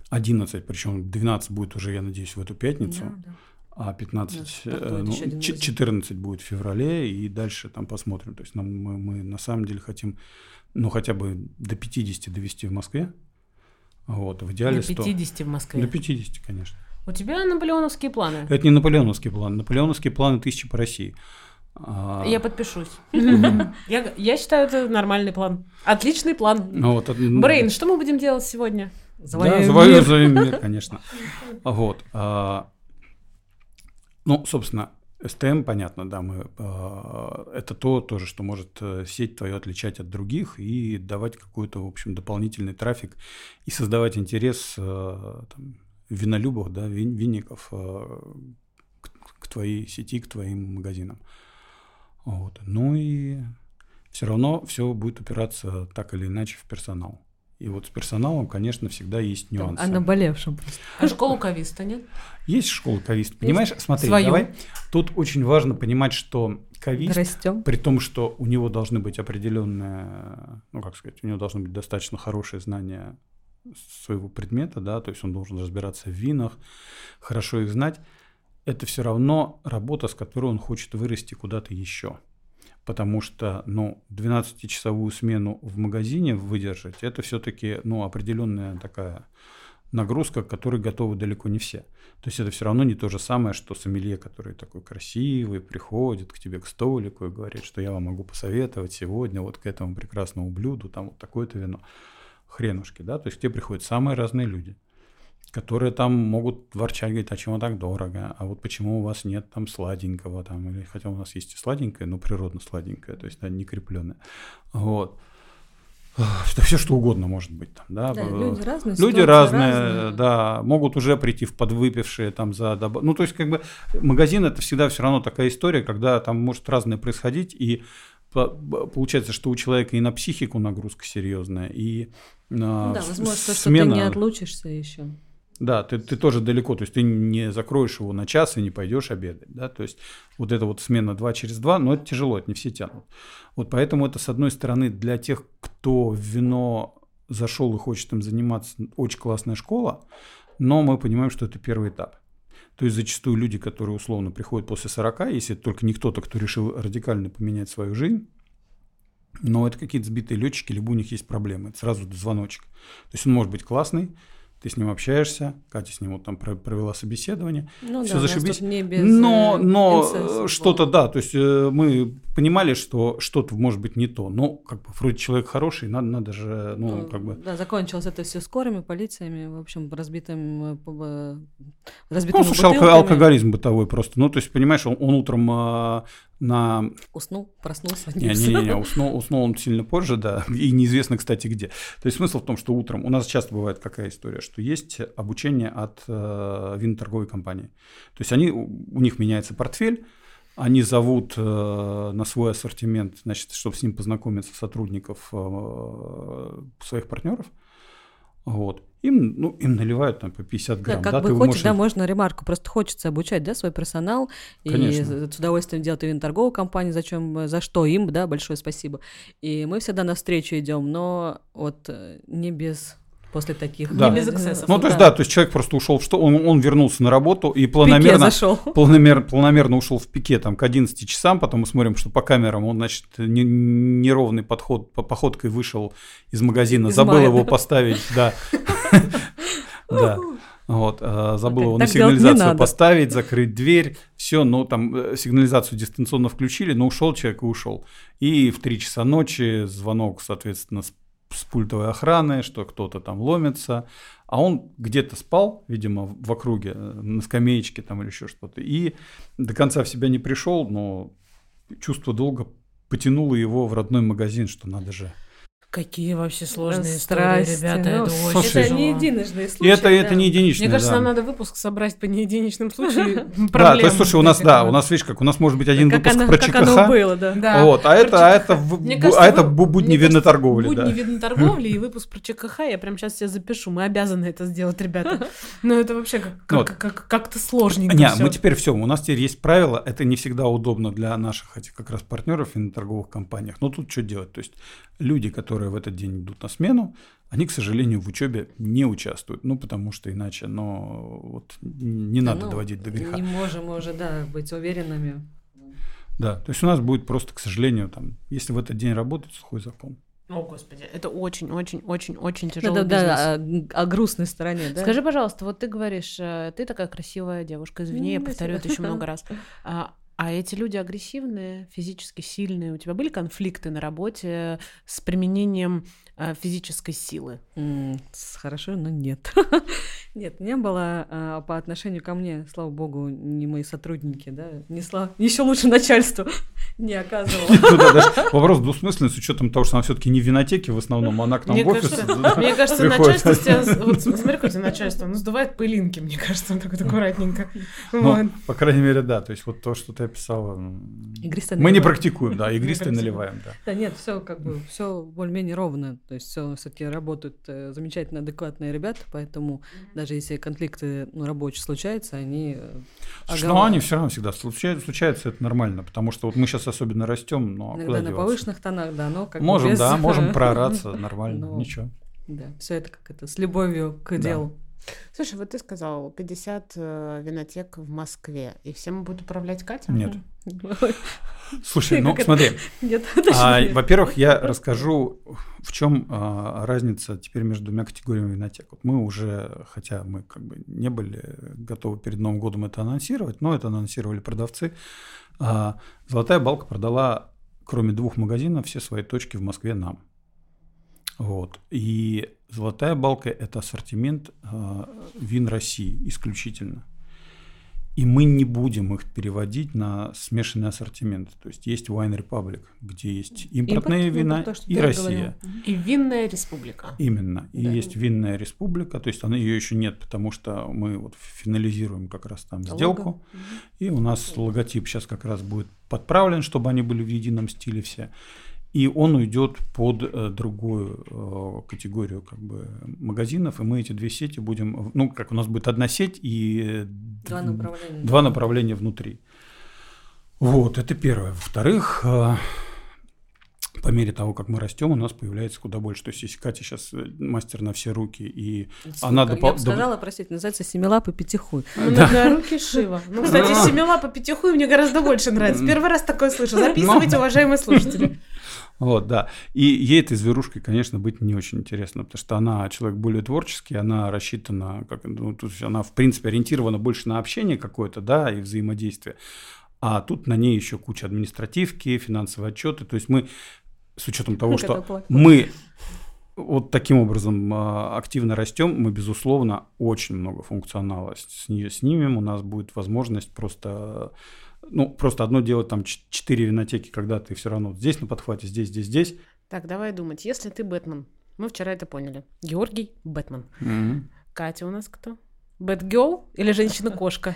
11, причем 12 будет уже, я надеюсь, в эту пятницу. Да, да. А 15, э, ну, 14 будет в феврале, и дальше там посмотрим. То есть нам, мы, мы на самом деле хотим, ну, хотя бы до 50 довести в Москве. Вот, в идеале До 50 100. в Москве? До 50, конечно. У тебя наполеоновские планы? Это не наполеоновские планы. Наполеоновские планы тысячи по России. А... Я подпишусь. <laughs> я, я считаю, это нормальный план. Отличный план. Ну, вот, Брейн, что мы будем делать сегодня? Завоюем да, завоюем мир. мир, конечно. Вот. А, ну, собственно, STM, понятно, да, мы, э, это то тоже, что может э, сеть твою отличать от других и давать какой-то, в общем, дополнительный трафик и создавать интерес э, там, винолюбов, да, вин, винников э, к, к твоей сети, к твоим магазинам. Вот. Ну и все равно все будет упираться так или иначе в персонал. И вот с персоналом, конечно, всегда есть нюансы. А наболевшим просто. А школу кависта нет? Есть школа кависта. Понимаешь, смотри, Свою. давай. Тут очень важно понимать, что кавист, Растем. при том, что у него должны быть определенные, ну как сказать, у него должны быть достаточно хорошие знания своего предмета, да, то есть он должен разбираться в винах, хорошо их знать. Это все равно работа, с которой он хочет вырасти куда-то еще потому что, ну, 12-часовую смену в магазине выдержать, это все-таки, ну, определенная такая нагрузка, к которой готовы далеко не все. То есть это все равно не то же самое, что сомелье, который такой красивый, приходит к тебе к столику и говорит, что я вам могу посоветовать сегодня вот к этому прекрасному блюду, там вот такое-то вино. Хренушки, да, то есть к тебе приходят самые разные люди которые там могут ворчать, говорить, а чему так дорого, а вот почему у вас нет там сладенького, там, или хотя у нас есть и сладенькое, но природно сладенькое, то есть да, не крепленное. Вот. Это все что угодно может быть там, да. да люди разные, люди разные, разные, да, могут уже прийти в подвыпившие там за доб... ну то есть как бы магазин это всегда все равно такая история, когда там может разное происходить и получается, что у человека и на психику нагрузка серьезная и на ну, да, возможно, смена... что ты не отлучишься еще. Да, ты, ты тоже далеко, то есть ты не закроешь его на час и не пойдешь обедать, да, то есть вот эта вот смена 2 через 2, но это тяжело, это не все тянут. Вот поэтому это, с одной стороны, для тех, кто в вино зашел и хочет им заниматься, очень классная школа, но мы понимаем, что это первый этап. То есть зачастую люди, которые условно приходят после 40, если это только не кто-то, кто решил радикально поменять свою жизнь, но это какие-то сбитые летчики, либо у них есть проблемы, это сразу звоночек. То есть он может быть классный, ты с ним общаешься, Катя с ним вот там провела собеседование, ну, все да, зашибись. Не без но э, но что-то, да, то есть э, мы понимали, что что-то может быть не то, но как бы вроде человек хороший, надо, надо же, ну, ну как бы... Да, закончилось это все скорыми, полициями, в общем, разбитым, э, разбитым Ну, слушай, алкоголизм бытовой просто, ну, то есть, понимаешь, он, он утром а, на... Уснул, проснулся. Не, не, не, не уснул, уснул он сильно позже, да, и неизвестно, кстати, где. То есть смысл в том, что утром, у нас часто бывает какая история, что есть обучение от э, виноторговой компании. То есть они, у них меняется портфель, они зовут э, на свой ассортимент, значит, чтобы с ним познакомиться сотрудников э, своих партнеров, вот. Им, ну, им наливают там по 50 грамм. Да, как да, бы хочешь, можешь... да, можно ремарку. Просто хочется обучать, да, свой персонал. Конечно. И с удовольствием делать и торговую компанию, за, чем, за что им, да, большое спасибо. И мы всегда навстречу идем, но вот э, не без после таких да. не без эксцессов. Ну, то есть, да. да, то есть человек просто ушел в что, он, он вернулся на работу и планомерно, <laughs> планомер, планомерно ушел в пике там к 11 часам, потом мы смотрим, что по камерам он, значит, не, неровный подход, по походкой вышел из магазина, из забыл мая, его поставить, да, <laughs> да. Вот, а, забыл его на сигнализацию поставить, закрыть дверь, все, ну там э, сигнализацию дистанционно включили, но ушел человек и ушел. И в 3 часа ночи звонок, соответственно, с с пультовой охраны, что кто-то там ломится, а он где-то спал, видимо, в округе, э, на скамеечке там или еще что-то, и до конца в себя не пришел, но чувство долга потянуло его в родной магазин, что надо же Какие вообще сложные Страсти, истории, ребята. Ну, это очень Слушай, Это не единичные случаи. Это, да. это не единичные, Мне кажется, да. нам надо выпуск собрать по неединичным случаям. <laughs> Да, то есть, слушай, у нас, да, у нас, видишь, как у нас может быть один выпуск про ЧКХ. Как оно было, да. Вот, а это, а это, а это будни виноторговли. Будни виноторговли и выпуск про ЧКХ я прям сейчас себе запишу. Мы обязаны это сделать, ребята. <laughs> Но это вообще как-то сложненько Не, мы теперь все, у нас теперь есть правила, это не всегда удобно для наших этих как раз партнеров в виноторговых компаниях. Но тут что делать? То есть люди, которые в этот день идут на смену, они, к сожалению, в учебе не участвуют, ну, потому что иначе, но вот не да, надо ну, доводить до греха. Не можем мы уже, да, быть уверенными. Да, то есть у нас будет просто, к сожалению, там, если в этот день работать, сухой закон. О, Господи, это очень-очень-очень-очень тяжелый да, да, бизнес. Да, о, о грустной стороне, да? Скажи, пожалуйста, вот ты говоришь, э, ты такая красивая девушка, извини, я повторю это еще много раз. <laughs> А, А эти люди агрессивные, физически сильные? У тебя были конфликты на работе с применением физической силы? Mm, хорошо, но нет. <laughs> нет, не было а, по отношению ко мне, слава богу, не мои сотрудники, да, не слава, еще лучше начальство <laughs> не оказывало. <laughs> Ну вопрос двусмысленный с учетом того, что она все-таки не в винотеке в основном, она к нам в офис. Мне кажется, начальство вот смотри, какое начальство, оно сдувает пылинки, мне кажется, так вот аккуратненько. Ну, по крайней мере, да, то есть вот то, что ты описала. Мы не практикуем, да, игристое наливаем, да. Да нет, все как бы, все более-менее ровно. То есть все все-таки работают э, замечательно адекватные ребята, поэтому даже если конфликты ну, рабочие случаются, они э, Что они все равно всегда случаются, случается, это нормально, потому что вот мы сейчас особенно растем, но Иногда на повышенных тонах, да, но как Можем, да, можем <laughs> прораться нормально, <laughs> ничего. Да, все это как это, с любовью к делу. Слушай, вот ты сказал, 50 э, винотек в Москве, и всем будут управлять Катя? Нет. <laughs> Слушай, ну смотри. Нет, а, во-первых, я расскажу, в чем а, разница теперь между двумя категориями винотек. Вот мы уже, хотя мы как бы не были готовы перед Новым годом это анонсировать, но это анонсировали продавцы. А, Золотая балка продала, кроме двух магазинов, все свои точки в Москве нам. Вот. И золотая балка – это ассортимент э, вин России исключительно. И мы не будем их переводить на смешанный ассортимент. То есть есть Wine Republic, где есть импортные Импорт, вина то, и Россия. Говорил. И винная республика. Именно. И да. есть винная республика. То есть она ее еще нет, потому что мы вот финализируем как раз там сделку. Лого. И у нас логотип сейчас как раз будет подправлен, чтобы они были в едином стиле все и он уйдет под э, другую э, категорию как бы магазинов, и мы эти две сети будем, ну как у нас будет одна сеть и два направления, два направления внутри. Вот, это первое. Во-вторых, э, по мере того, как мы растем, у нас появляется куда больше. То есть, если Катя сейчас мастер на все руки, и Сука, она допол... Я бы сказала, простите, называется семилапы пятихуй. Ну, да. на руки Шива. <laughs> Ну, кстати, семилапы пятихуй мне гораздо больше нравится. Первый раз такое слышу. Записывайте, уважаемые слушатели. <laughs> Вот, да. И ей этой зверушкой, конечно, быть не очень интересно, потому что она человек более творческий, она рассчитана, как, ну, тут она, в принципе, ориентирована больше на общение какое-то, да, и взаимодействие. А тут на ней еще куча административки, финансовые отчеты. То есть мы, с учетом того, что мы вот таким образом а, активно растем, мы, безусловно, очень много функционала с нее снимем. У нас будет возможность просто ну, просто одно дело там четыре винотеки, когда ты все равно здесь на подхвате, здесь, здесь, здесь. Так, давай думать. Если ты Бэтмен, мы вчера это поняли. Георгий Бэтмен. Mm-hmm. Катя у нас кто? Бэтгелл или женщина-кошка?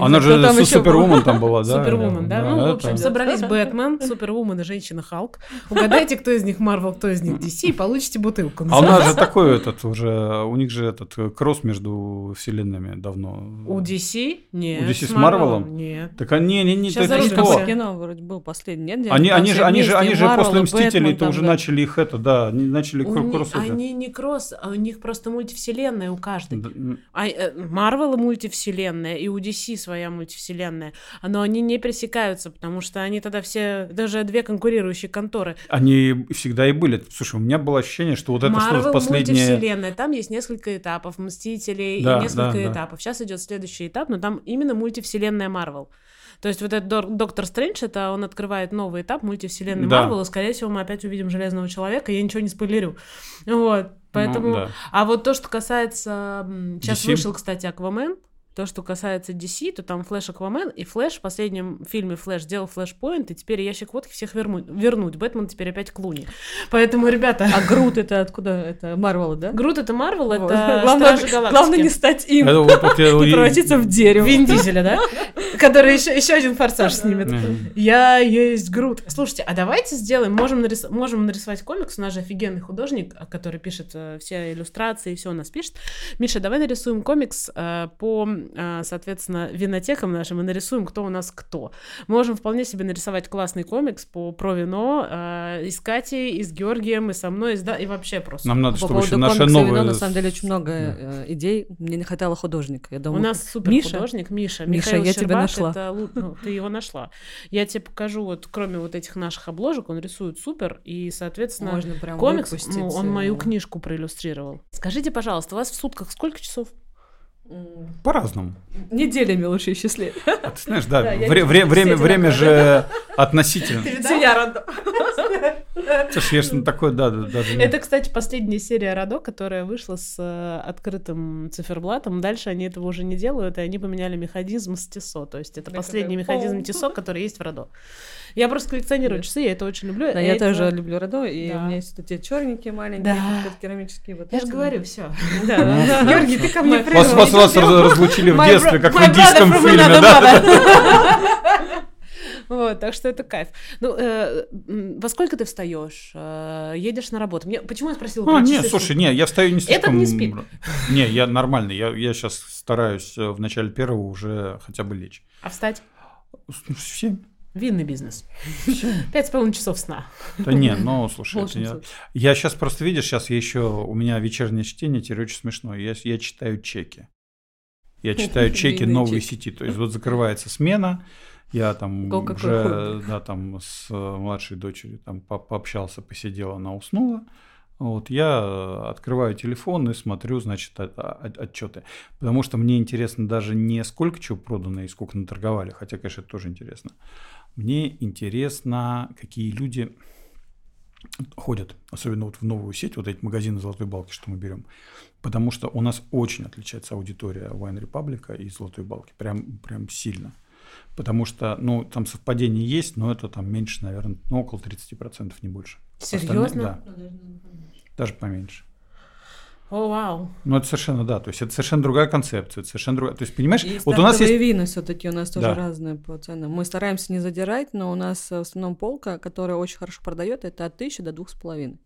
Она же супервумен там была, да? Супервумен, да? Ну, в общем, собрались Бэтмен, супервумен и женщина-халк. Угадайте, кто из них Марвел, кто из них DC, и получите бутылку. А у нас же такой этот уже, у них же этот кросс между вселенными давно. У DC? Нет. У DC с Марвелом? Нет. Так они, не, не, Сейчас это что? кино вроде был последний, нет? Они, они же, они же, они же после Мстителей-то уже начали их это, да, они начали кросс. Они не кросс, а у них просто мультивселенная у каждой. Марвел мультивселенная, и у DC своя мультивселенная, но они не пересекаются, потому что они тогда все, даже две конкурирующие конторы. Они всегда и были. Слушай, у меня было ощущение, что вот это Marvel что последнее... мультивселенная, там есть несколько этапов, Мстителей да, и несколько да, этапов. Да. Сейчас идет следующий этап, но там именно мультивселенная Марвел. То есть вот этот Доктор Стрэндж, это он открывает новый этап мультивселенной да. Марвел, и, скорее всего, мы опять увидим Железного Человека, я ничего не спойлерю. Вот. Поэтому, ну, да. а вот то, что касается, сейчас DC? вышел, кстати, Аквамен, то, что касается DC, то там Флэш Аквамен, и Флэш в последнем фильме Флэш сделал flashpoint, и теперь ящик водки всех вернуть. вернуть. Бэтмен теперь опять Клуни. Поэтому, ребята... А Грут это откуда? Это Марвел, да? Грут это Марвел, это главное. Главное не стать им. Не <laughs> превратиться в дерево. Вин Дизеля, да? <laughs> Который еще, еще один форсаж снимет. Я есть Грут. Слушайте, а давайте сделаем, можем, нарис... можем нарисовать комикс, у нас же офигенный художник, который пишет э, все иллюстрации, все у нас пишет. Миша, давай нарисуем комикс э, по а, соответственно, винотекам нашим и нарисуем, кто у нас кто. Можем вполне себе нарисовать классный комикс по, про вино э, и с Катей, и с Георгием, и со мной, и, с, да, и вообще просто. Нам надо, по чтобы еще наши новые... вино, на самом деле, очень много да. э, идей. Мне не хватало художника. Я думаю, у нас супер Миша? художник Миша. Миша, Михаил я Щербак, тебя нашла. Это, ну, ты его нашла. Я тебе покажу, вот кроме вот этих наших обложек, он рисует супер, и, соответственно, Можно прям комикс, ну, он мою книжку проиллюстрировал. Скажите, пожалуйста, у вас в сутках сколько часов? По-разному. Неделями лучше исчислять. А ты знаешь, да, вре- вре- время, время же относительно. Тебя Радо. Слушай, я же такой, да, да, даже... Это, кстати, последняя серия Радо, которая вышла с э, открытым циферблатом. Дальше они этого уже не делают, и они поменяли механизм с ТИСО. То есть это последний механизм ТИСО, который есть в Радо. Я просто коллекционирую часы, я это очень люблю. Да, я тоже люблю Радо, и Да. у меня есть эти черненькие маленькие, Да. керамические. Вот Я же говорю, все. Да, Георгий, ты ко мне Вас- Вас, вас, вас раз- разлучили в детстве, как в индийском фильме, да? <laughs> Вот, так что это кайф. Ну, э, во сколько ты встаешь? Э, Едешь на работу? Мне, почему я спросила А, про не, часы? слушай, не, я встаю не Этот слишком... не спит. Не, я нормальный, я, я сейчас стараюсь э, в начале первого уже хотя бы лечь. А встать? В семь. Винный бизнес. <laughs> Пять с половиной часов сна. Да не, ну, слушай, это я, я сейчас просто, видишь, сейчас я еще, у меня вечернее чтение, теперь очень смешно, я, я читаю чеки. Я читаю <laughs> чеки новой сети, то есть вот закрывается смена, я там уже, да, там с э, младшей дочерью там по- пообщался, посидел, она уснула. Вот я открываю телефон и смотрю, значит, отчеты. Потому что мне интересно даже не сколько чего продано и сколько наторговали, хотя, конечно, это тоже интересно. Мне интересно, какие люди ходят, особенно вот в новую сеть, вот эти магазины Золотой Балки, что мы берем. Потому что у нас очень отличается аудитория Wine Republic и Золотой Балки, прям, прям сильно. Потому что, ну, там совпадение есть, но это там меньше, наверное, ну, около 30%, не больше. Остальные- Серьезно? да, даже поменьше. О, вау. Ну, это совершенно, да, то есть это совершенно другая концепция, это совершенно другая, то есть, понимаешь, И вот у нас есть... вина все-таки у нас тоже Да. разные по ценам. Мы стараемся не задирать, но у нас в основном полка, которая очень хорошо продает, это от 1000 до двух с половиной.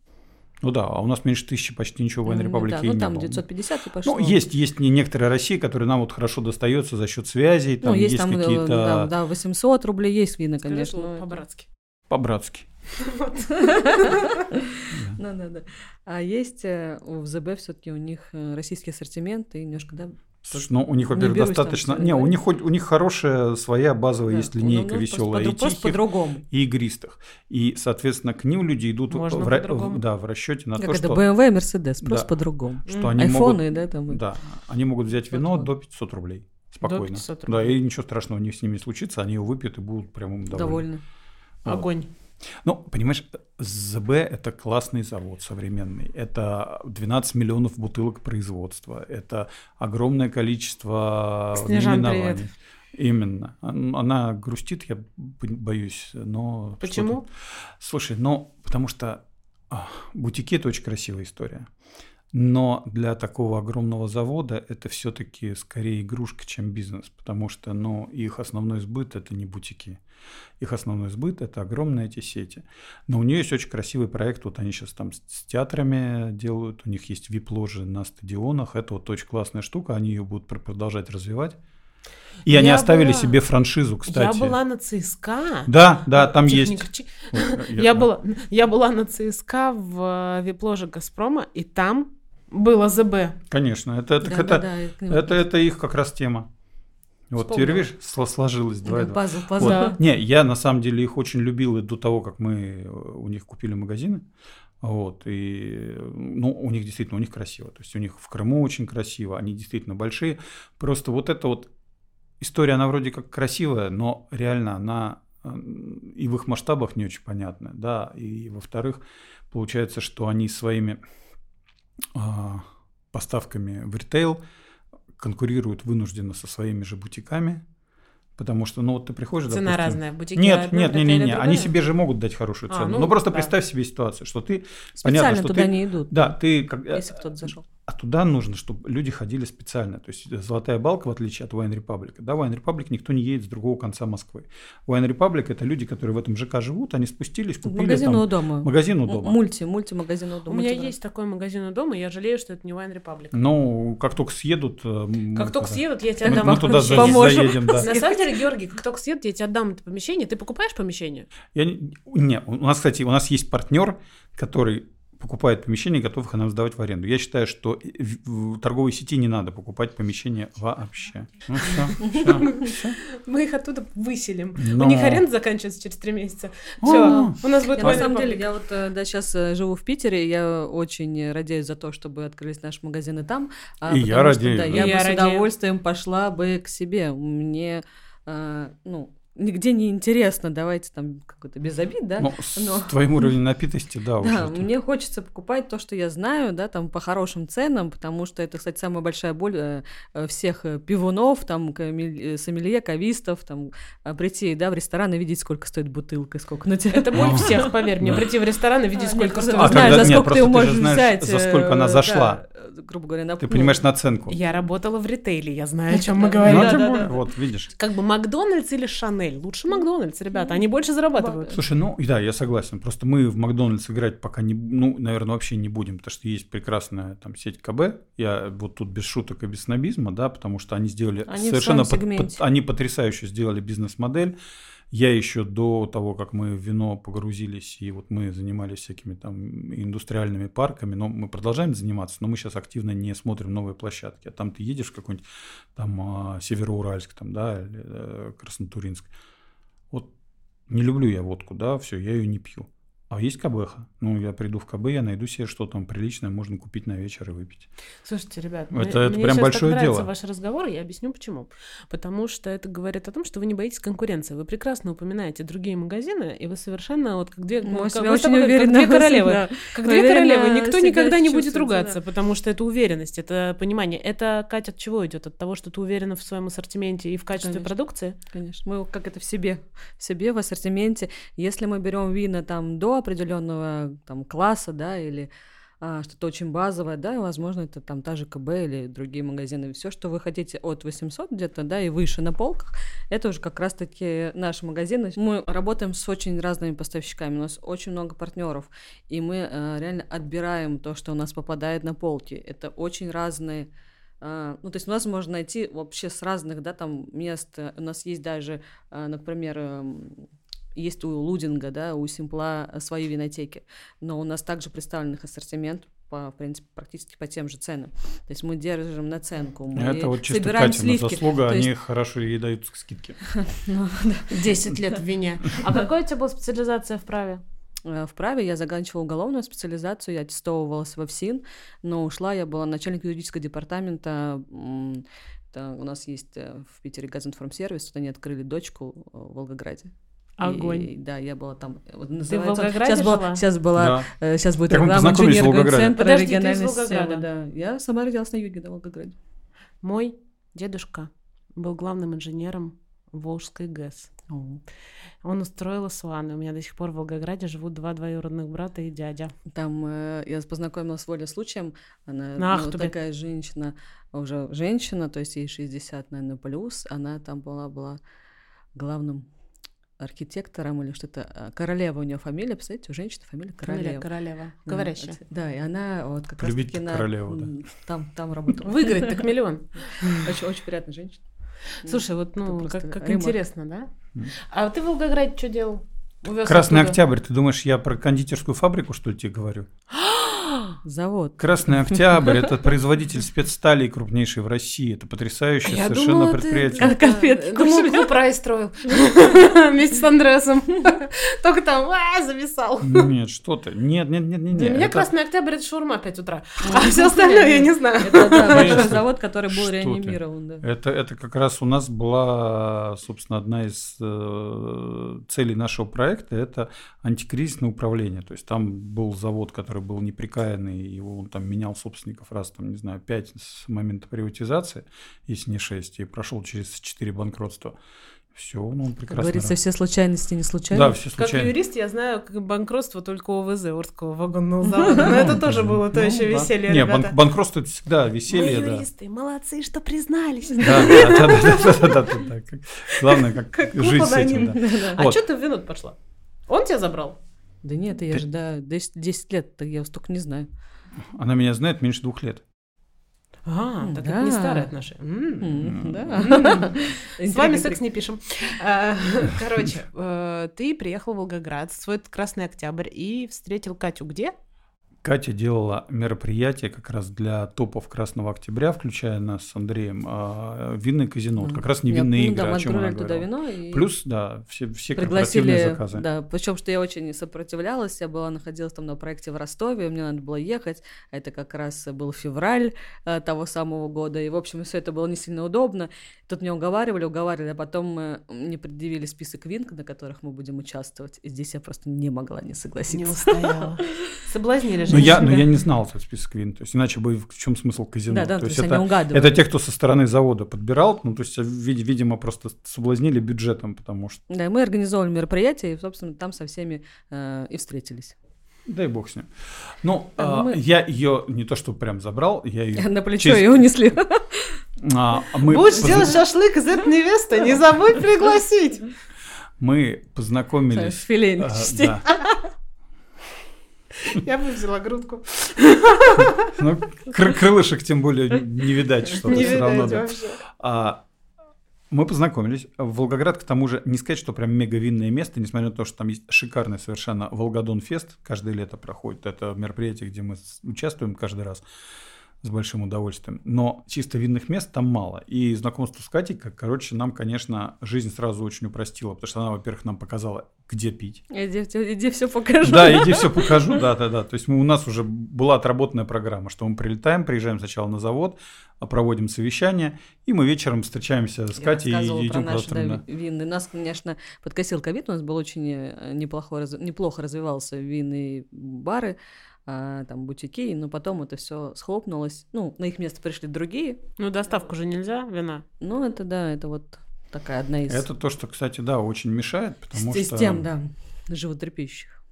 Ну да, а у нас меньше тысячи почти ничего в Wine М, Republic да, ну не там было. 950 и пошло. Ну, есть, есть не некоторые России, которые нам вот хорошо достается за счет связей, там ну, есть, есть, там э, какие-то да, да, 800 рублей есть вина, Скажи конечно. слово по-братски. по-братски. Ну <laughs> да, да. А есть э, у ЗБ все-таки у них э, российский ассортимент и немножко, да, Слушай, ну, у них, Не во-первых, там достаточно... Не, у них, хоть- у них хорошая своя базовая да, есть ну, линейка ну, веселая и тихих, по-другому. и игристых. И, соответственно, к ним люди идут Можно в, ра- по-другому. да, в расчете на Как то, это, что, BMW, Mercedes, просто Да. по-другому. что они Айфоны, могут... да, там. Да, они могут взять вино Вот-вот. до 500 рублей. Спокойно. 500 Да, рублей. и ничего страшного не с ними случится, они его выпьют и будут прям довольны. Довольны. Вот. Огонь. Ну, понимаешь, ЗБ – это классный завод современный. Это 12 миллионов бутылок производства. Это огромное количество Снежан, наименований. привет. Именно. Она грустит, я боюсь, но... Почему? Слушай, ну, потому что бутики – это очень красивая история. Но для такого огромного завода это все-таки скорее игрушка, чем бизнес, потому что ну, их основной сбыт это не бутики. Их основной сбыт это огромные эти сети. Но у нее есть очень красивый проект, вот они сейчас там с, театрами делают, у них есть вип-ложи на стадионах, это вот очень классная штука, они ее будут пр- продолжать развивать. И они Я оставили была- себе франшизу, кстати. Я была на ЦСКА. Да, да, там Техника есть. чи- Вот, Я была, я была на ЦСКА в э, вип-ложе Газпрома, и там было ЗБ. Конечно, это, это, Да, это, да, да, ним это, это их как раз тема. Вот теперь, Вспомнила. видишь, сло- сложилось два и два. Пазл, Вот. пазл. Да. Не, я на самом деле их очень любил и до того, как мы э, у них купили магазины. Вот, и, ну, у них действительно, у них красиво. То есть у них в Крыму очень красиво, они действительно большие. Просто вот эта вот история, она вроде как красивая, но реально она э, и в их масштабах не очень понятная, да. И, во-вторых, получается, что они своими поставками в ритейл конкурируют вынужденно со своими же бутиками, потому что, ну вот ты приходишь, Цена допустим, разная. В бутике нет, нет, в не, не, ритейле не, другая. они себе же могут дать хорошую А, цену. ну, но просто да. представь себе ситуацию, что ты, Специально понятно, что туда ты, не идут. да, ты, как, Если кто-то зашел. А туда нужно, чтобы люди ходили специально. То есть Золотая Балка, в отличие от Wine Republic, да, Wine Republic никто не едет с другого конца Москвы. Wine Republic это люди, которые в этом ЖК живут, они спустились, купили Магазин там у дома. магазин у дома. Мульти, мульти-магазин у У дома. меня туда. есть такой магазин у дома, я жалею, что это не Wine Republic. Ну, как только съедут... э, мы Как только съедут, я тебе мы, отдам мы это туда. Поможем. заедем, да. На самом деле, Георгий, как только съедут, я тебе отдам это помещение. Ты покупаешь помещение? Я не, не, у нас, кстати, у нас есть партнер, который покупает помещения, готовых нам сдавать в аренду. Я считаю, что в торговой сети не надо покупать помещения вообще. Ну все, все, Мы их оттуда выселим. Но... У них аренда заканчивается через три месяца. Все, у нас будет На самом деле, я вот э, да, сейчас э, живу в Питере, я очень радеюсь за то, чтобы открылись наши магазины там. А, И я радеюсь. Да, я бы с удовольствием пошла бы к себе. Мне э, ну, нигде не интересно, давайте там какой-то без обид, да? Ну, Но... С твоим уровнем напитости, да. <laughs> Да, мне хочется покупать то, что я знаю, да, там по хорошим ценам, потому что это, кстати, самая большая боль э, э, всех э, пивунов, там, сомелье, кавистов, там, прийти, да, в ресторан и видеть, сколько стоит бутылка, сколько на тебя. Это боль всех, поверь мне, прийти в ресторан и видеть, сколько стоит. А знаешь, за сколько ты можешь взять. За сколько она зашла грубо говоря, на... Ты понимаешь наценку. Я работала в ритейле, я знаю, о чем мы говорим. Да, да, да. Вот, видишь. Как бы Макдональдс или Шанель? Лучше Макдональдс, ребята, они больше зарабатывают. Слушай, ну, да, я согласен. Просто мы в Макдональдс играть пока не, ну, наверное, вообще не будем, потому что есть прекрасная там сеть КБ. Я вот тут без шуток и без снобизма, да, потому что они сделали они совершенно, под, под, они потрясающе сделали бизнес-модель. Я еще до того, как мы в вино погрузились, и вот мы занимались всякими там индустриальными парками, но мы продолжаем заниматься, но мы сейчас активно не смотрим новые площадки. А там ты едешь в какой-нибудь там а, Североуральск, там, да, или э, Краснотуринск. Вот не люблю я водку, да, все, я ее не пью. А есть КБХ? Ну, я приду в КБ, я найду себе что там приличное, можно купить на вечер и выпить. Слушайте, ребят, это, мне, это мне прям большое так дело. ваш разговор, я объясню почему. Потому что это говорит о том, что вы не боитесь конкуренции. Вы прекрасно упоминаете другие магазины, и вы совершенно вот как две, ну, как, очень уверенно, как две королевы. Да. Как две королевы. Никто никогда не будет ругаться, да. потому что это уверенность, это понимание. Это, Катя, от чего идет? От того, что ты уверена в своем ассортименте и в качестве Конечно. продукции? Конечно. Мы как это в себе, в себе, в ассортименте. Если мы берем вина там до определенного там класса, да, или а, что-то очень базовое, да, возможно, это там та же КБ или другие магазины. Все, что вы хотите от 800 где-то, да, и выше на полках, это уже как раз-таки наши магазины. Мы работаем с очень разными поставщиками, у нас очень много партнеров, и мы а, реально отбираем то, что у нас попадает на полки. Это очень разные Uh, ну, то есть у нас можно найти вообще с разных, да, там мест. У нас есть даже, uh, например, эм, есть у Лудинга, да, у Симпла свои винотеки, но у нас также представлен их ассортимент по, в принципе, практически по тем же ценам. То есть мы держим наценку, мы Это вот чисто собираем Катина сливки. заслуга, есть... они хорошо ей дают скидки. <laughs> Ну, Десять лет в вине. А какая у тебя была специализация в праве? Э, в праве я заканчивала уголовную специализацию, я аттестовывалась в ФСИН, но ушла, я была начальник юридического департамента это у нас есть э, в Питере Газинформсервис, тут они открыли дочку э, в Волгограде. Огонь. И, да, я была там. Вот, Ты в Волгограде сейчас жила? Была, сейчас была, да. э, сейчас будет так программа инженерного центра Подожди, региональной системы. Да. Я сама родилась на юге, да, в Волгограде. Мой дедушка был главным инженером Волжской ГЭС. О. Он устроил Исланы. У меня до сих пор в Волгограде живут два двоюродных брата и дядя. Там э, я познакомилась с Волей случаем. Она Ах, ну, такая женщина, уже женщина, то есть ей 60, наверное, плюс. Она там была, была главным архитектором или что-то. А, королева у нее фамилия, представляете, у женщины фамилия Королева. Королева. Говорящая. Да, и она вот как раз таки на... королеву, да. Там, там работала. <laughs> Выиграть так миллион. <laughs> Очень, очень приятная женщина. Слушай, вот, ну, как, как интересно, да? А ты в Волгограде что делал? Красный октябрь, ты думаешь, я про кондитерскую фабрику, что ли, тебе говорю? <gasps> завод. Красный Октябрь – это <laughs> производитель спецсталей крупнейший в России. Это потрясающее Я совершенно думала, предприятие. Ты... Конфет. Думал, клуб строил <laughs> вместе с Андресом. <laughs> Только там а, зависал. Нет, что ты. Нет, нет, нет, нет. Для меня Красный Октябрь – это шаурма 5 утра. А все остальное я не знаю. Это большой завод, который был реанимирован. Это как раз у нас была, собственно, одна из э, целей нашего проекта – это антикризисное управление. То есть там был завод, который был неприкаянный и его он там менял собственников раз, там, не знаю, 5 с момента приватизации, если не 6, и прошел через 4 банкротства. Все, ну он прекрасно. Как говорится, все случайности не случайны. Да, все случайно. Как юрист я знаю как банкротство только ОВЗ, Орского вагонного <laughs> завода. Но это тоже было то еще веселье, Не, банкротство это всегда веселье, да. юристы, молодцы, что признались. Да, да, да, да, Главное, как жить с этим. А что ты в вино пошла? Он тебя забрал? Да нет, я же, да, 10 лет, я столько не знаю. Она меня знает меньше двух лет. А, так это не старые отношения. Да. <laughs> С вами секс не пишем. А, короче, э, ты приехал в Волгоград, свой Красный Октябрь, и встретил Катю где? Катя делала мероприятие как раз для топов Красного Октября, включая нас с Андреем, а, винное казино. Вот как раз не винные ну, игры, да, о чем она туда вино и Плюс, да, все, все пригласили, корпоративные заказы. да, причем что я очень сопротивлялась, я была находилась там на проекте в Ростове, мне надо было ехать, это как раз был февраль э, того самого года, и в общем все это было не сильно удобно. Тут меня уговаривали, уговаривали, а потом мы мне предъявили список вин, на которых мы будем участвовать, и здесь я просто не могла не согласиться. Не устояла. Соблазнили же. Но я, но я не знал этот список вин, то есть иначе бы в чем смысл казино? Да, да, то то есть есть они это, угадывали. это те, кто со стороны завода подбирал, ну то есть вид- видимо просто соблазнили бюджетом, потому что Да, и мы организовали мероприятие, и, собственно, там со всеми э, и встретились. дай бог с ним. Ну, Да, ну а, мы- я ее не то что прям забрал, я ее <laughs> На плечо Честь- ее унесли. А, мы, Будешь позна- делать шашлык из этой невесты, не забудь пригласить. мы познакомились. Филейных а, да. Я бы взяла грудку. Ну, кры- крылышек тем более не видать, что-то Не все равно. видать да. вообще. А, мы познакомились. Волгоград, к тому же, не сказать, что прям мега винное место, несмотря на то, что там есть шикарный совершенно Волгодон Фест, каждое лето проходит. Это мероприятие, где мы с- участвуем каждый раз с большим удовольствием. Но чисто винных мест там мало. И знакомство с Катей, как, короче, нам, конечно, жизнь сразу очень упростила, потому что она, во-первых, нам показала, где пить. Иди, иди все покажу. Да, иди все покажу, да, да, да. То есть мы, у нас уже была отработанная программа, что мы прилетаем, приезжаем сначала на завод, а проводим совещание, и мы вечером встречаемся с Я Катей и про идем наши куда-то. да, винные. Нас, конечно, подкосил ковид, у нас был очень э, неплохо, неплохо развивался винные бары, а, там бутики, но потом это все схлопнулось. Ну, на их место пришли другие. Ну, доставку же нельзя, вина. Ну, это да, это вот такая одна из Это то, что, кстати, да, очень мешает, потому что... систем, да, животрепещущих.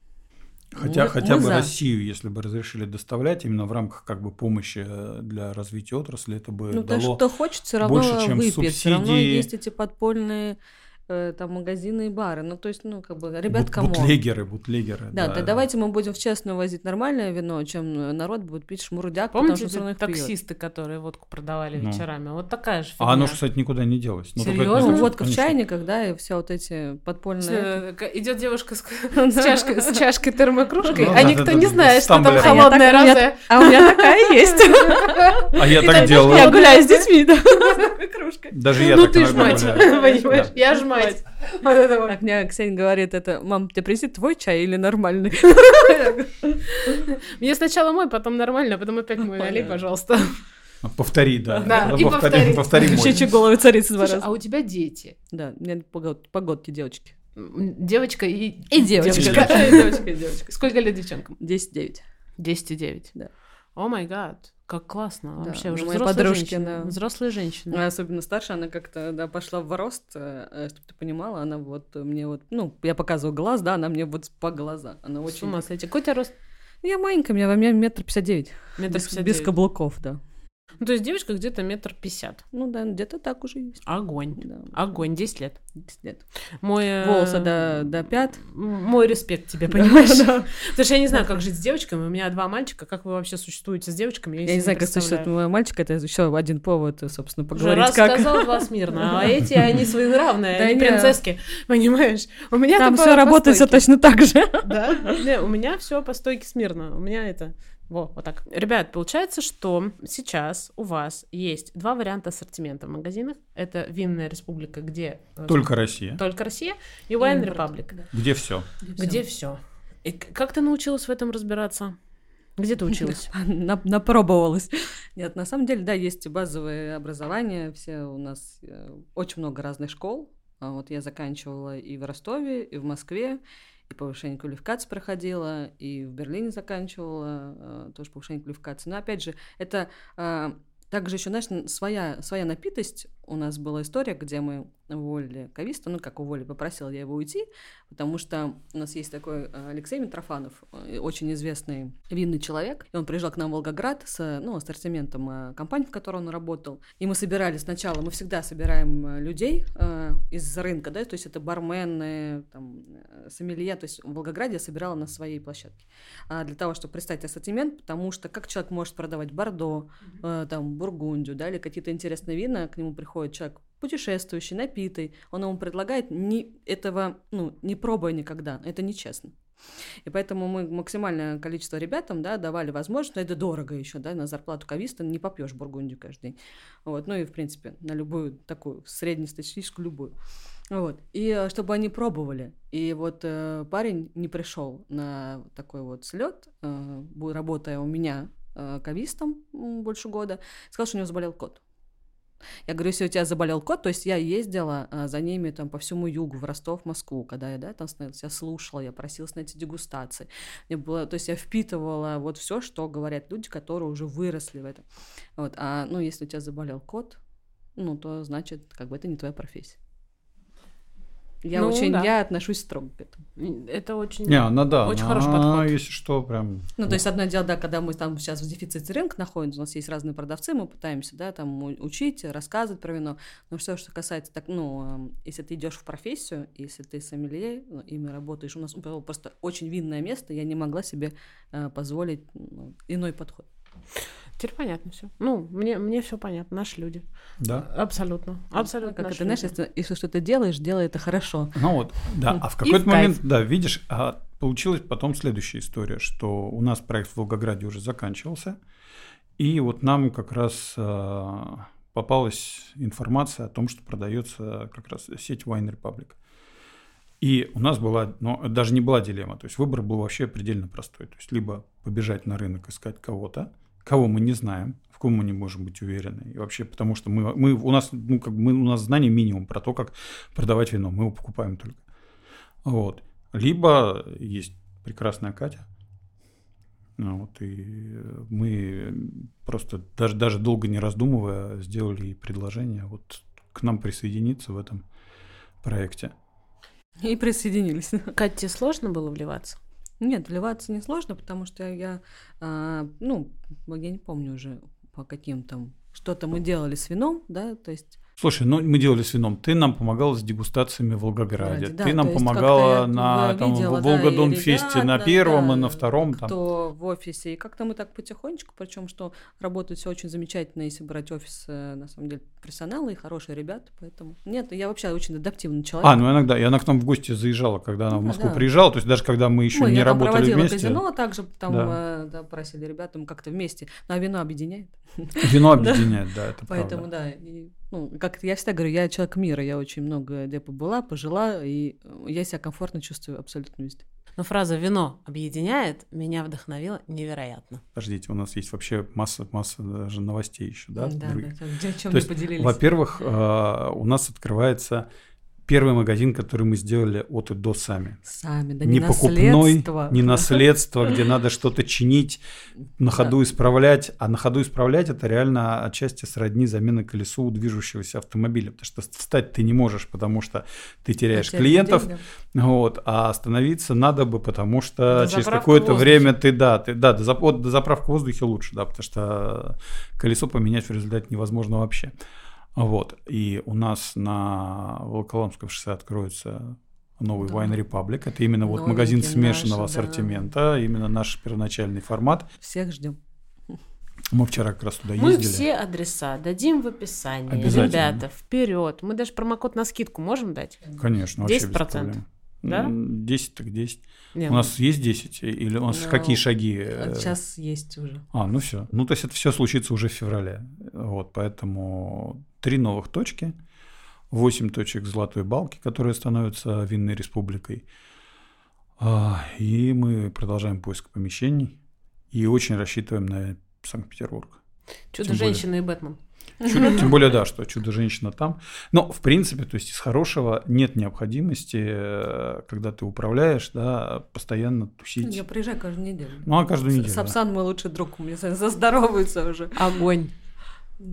Хотя, Мы- хотя мы бы за. Россию, если бы разрешили доставлять именно в рамках как бы помощи э, для развития отрасли, это бы Ну, то, дало... что хочет, все равно больше, чем выпьет. Все равно субсидии. есть эти подпольные там магазины и бары. Ну, то есть, ну, как бы, ребят, бут- кому? бутлегеры, бутлегеры. Да, да, давайте мы будем в честную возить нормальное вино, чем народ будет пить шмурдяк, потому Помните что их пьёт. таксисты, которые водку продавали Ну. вечерами? Вот такая же А оно, фигня. кстати, никуда не делось. Ну, Серьёзно? Ну, водка в конечно. чайниках, да, и все вот эти подпольные... Э, Идет девушка с, <laughs> с чашкой, с чашкой термокружкой, Ну а да, никто да, не да, знает, что там холодное А я так- розе. А у меня такая <laughs> есть. А я так делаю. Я гуляю с детьми, да. Кружкой. Даже я Ну так ты ж мать, понимаешь? Я ж мать. <laughs> Вот это вот. Так мне Ксения говорит, это, мам, тебе принести твой чай или нормальный? <laughs> Мне сначала мой, потом нормально, а потом опять мой налей, пожалуйста. Повтори, да. <laughs> Да, и повтори. повтори мой. Щечи головы царицы два раза. а у тебя дети? Да, у меня погод- погодки девочки. Девочка и... И девочка. Девочка. И девочка, и девочка. Сколько лет девчонкам? 10-9. 10 и 9. Да. О май гад, как классно. Да, Вообще, ну, уже мои взрослые подружки, женщины. да. Взрослые женщины. А Особенно старшая, она как-то да, пошла в рост, чтобы ты понимала, она вот мне вот, ну, я показываю глаз, да, она мне вот по глаза. Она С очень... ума сойти. Какой у тебя рост? Я маленькая, у меня, у меня метр пятьдесят девять. Метр пятьдесят без каблуков, да. Ну, то есть девочка где-то метр пятьдесят. Ну да, где-то так уже есть. Огонь. Да. Огонь, 10 лет. 10 лет. Мой... э, Волосы до, до пят. Мой респект тебе, <laughs> понимаешь? Потому что я не знаю, как жить с девочками. У меня два мальчика. Как вы вообще существуете с девочками? Я не знаю, как существует мой мальчик, это еще один повод, собственно, поговорить, раз как... сказал, два смирно. А <laughs> эти, они своенравные, они принцесски. Понимаешь? У меня Там все работает все точно так же. Да? У меня все по стойке смирно. У меня это... Во, вот так. Ребят, получается, что сейчас у вас есть два варианта ассортимента в магазинах. Это Винная Республика, где... э, Только Россия. Только Россия, и Wine Republic, да. Где все. где все. И как ты научилась в этом разбираться? Где ты училась? <laughs> На- Напробовалась. Нет, на самом деле, да, есть базовые образования, все у нас э, очень много разных школ. А Вот я заканчивала и в Ростове, и в Москве, и повышение квалификации проходила, и в Берлине заканчивала э, тоже повышение квалификации. Но опять же, это э, также еще, знаешь, своя, своя напитость. У нас была история, где мы уволили кависта, ну, как уволили, попросила я его уйти, потому что у нас есть такой э, Алексей Митрофанов, э, очень известный винный человек, и он приезжал к нам в Волгоград с ну, ассортиментом э, компании, в которой он работал. И мы собирали сначала, мы всегда собираем людей э, из рынка, да, то есть это бармены, там, сомелье, то есть в Волгограде я собирала на своей площадке. А, для того, чтобы представить ассортимент, потому что как человек может продавать Бордо, э, там, Бургундию, да, или какие-то интересные вина, к нему приходит человек путешествующий, напитый, он ему предлагает не, этого, ну, не пробуя никогда, это нечестно. И поэтому мы максимальное количество ребятам, да, давали возможность, но это дорого еще, да, на зарплату кависта не попьешь бургундию каждый день. Вот, ну и, в принципе, на любую такую среднестатистическую любую. Вот. И э, чтобы они пробовали. И вот э, парень не пришел на такой вот слет, э, работая у меня э, кавистом больше года, сказал, что у него заболел кот. Я говорю, если у тебя заболел кот, то есть я ездила а, за ними там по всему югу, в Ростов, Москву, когда я, да, там становилась, я слушала, я просилась на эти дегустации. Мне было, то есть я впитывала вот все, что говорят люди, которые уже выросли в этом. Вот, а, ну, если у тебя заболел кот, ну, то значит, как бы это не твоя профессия. Я ну, очень, да. я отношусь строго к этому. Это очень, не, ну, да, очень хороший подход. Если что, прям. Ну, то есть одно дело, да, когда мы там сейчас в дефиците рынка находимся, у нас есть разные продавцы, мы пытаемся, да, там учить, рассказывать про вино. Но все, что касается, так, ну, эм, если ты идешь в профессию, если ты сомелье, ну, ими работаешь, у нас просто очень винное место, я не могла себе э, позволить ну, иной подход. Теперь понятно все. Ну, мне, мне все понятно, наши люди. Да. Абсолютно. Абсолютно. Как это, знаешь, если, если что-то делаешь, делай это хорошо. Ну вот, да. А в какой-то момент, да, видишь, а получилась потом следующая история, что у нас проект в Волгограде уже заканчивался, и вот нам как раз а, попалась информация о том, что продается как раз сеть Wine Republic. И у нас была, ну, даже не была дилемма, то есть выбор был вообще предельно простой. То есть либо побежать на рынок искать кого-то, кого мы не знаем, в ком мы не можем быть уверены. И вообще, потому что мы, мы, у, нас, ну, как, мы, у нас знаний минимум про то, как продавать вино. Мы его покупаем только. Вот. Либо есть прекрасная Катя. Ну, вот, и мы просто даже, даже долго не раздумывая сделали ей предложение вот к нам присоединиться в этом проекте. И присоединились. Кате сложно было вливаться? Нет, вливаться не сложно, потому что я, а, ну, я не помню уже по каким там, что-то мы делали с вином, да, то есть Слушай, ну мы делали с вином. Ты нам помогала с дегустациями в Волгограде. Да, ты нам помогала на там, видела, Волгодонфесте да, на первом да, и на втором. Кто там. в офисе. И как-то мы так потихонечку, причем что работает все очень замечательно, если брать офис, э, на самом деле, персонала и хорошие ребята. Поэтому нет, я вообще очень адаптивный человек. А, ну иногда. И она к нам в гости заезжала, когда она в Москву да. приезжала. То есть даже когда мы еще мы, не я работали там вместе. казино, а также там да. Э, да, просили ребята, мы как-то вместе. Ну, а вино объединяет. Вино <laughs> объединяет, да, это Поэтому, да. Ну, как я всегда говорю, я человек мира, я очень много где побыла, пожила, и я себя комфортно чувствую абсолютно везде. Но фраза «вино объединяет» меня вдохновила невероятно. Подождите, у нас есть вообще масса, масса даже новостей еще, да? Да, да, где, о чем мы поделились. Во-первых, а, у нас открывается первый магазин, который мы сделали от и до сами. Сами, да не, не покупной, не наследство, где надо что-то чинить, на ходу исправлять. А на ходу исправлять это реально отчасти сродни замены колесу у движущегося автомобиля. Потому что встать ты не можешь, потому что ты теряешь клиентов. Вот, а остановиться надо бы, потому что через какое-то время ты, да, ты, да, до, зап- до заправки в воздухе лучше, да, потому что колесо поменять в результате невозможно вообще. Вот. И у нас на Волоколамском шоссе откроется новый да. Wine Republic. Это именно вот магазин смешанного наши, ассортимента, да. именно наш первоначальный формат. Всех ждем. Мы вчера как раз туда Мы ездили. Мы все адреса дадим в описании. Ребята, вперед. Мы даже промокод на скидку можем дать? Конечно, 10%. вообще без проблем. Да? 10 так 10. Нет, у нас ну... есть 10? Или у нас ну, какие шаги? Сейчас есть уже. А, ну все. Ну, то есть это все случится уже в феврале. Вот, поэтому три новых точки, восемь точек золотой балки, которые становятся винной республикой. А, и мы продолжаем поиск помещений и очень рассчитываем на Санкт-Петербург. Чудо-женщина и Бэтмен. Чудо, тем более, да, что чудо-женщина там. Но, в принципе, то есть из хорошего нет необходимости, э, когда ты управляешь, да, постоянно тусить. Я приезжаю каждую неделю. Ну, а каждую неделю. Сапсан да. мой лучший друг, у меня заздоровается уже. Огонь.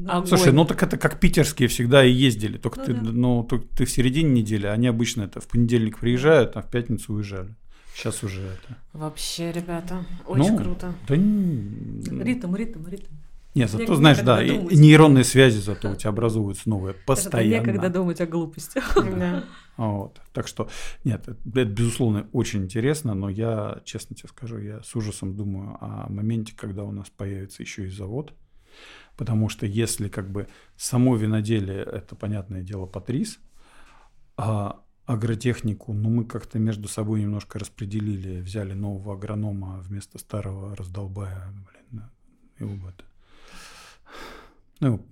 А, Слушай, ну так это как питерские всегда и ездили, только ну, ты, да. ну, только ты в середине недели, они обычно это в понедельник приезжают, а в пятницу уезжали. Сейчас уже это. Вообще, ребята, очень ну, круто. Да... Ритм, ритм, ритм. Нет, зато, Мне знаешь, да, думать. нейронные связи зато у тебя образуются новые постоянно. Это некогда думать о глупости. Вот. Так что, нет, это, безусловно, очень интересно, но я, честно тебе скажу, я с ужасом думаю о моменте, когда у нас появится еще и завод, Потому что если как бы само виноделие, это, понятное дело, патрис, а агротехнику, ну, мы как-то между собой немножко распределили, взяли нового агронома вместо старого раздолбая, блин, его это. Ну,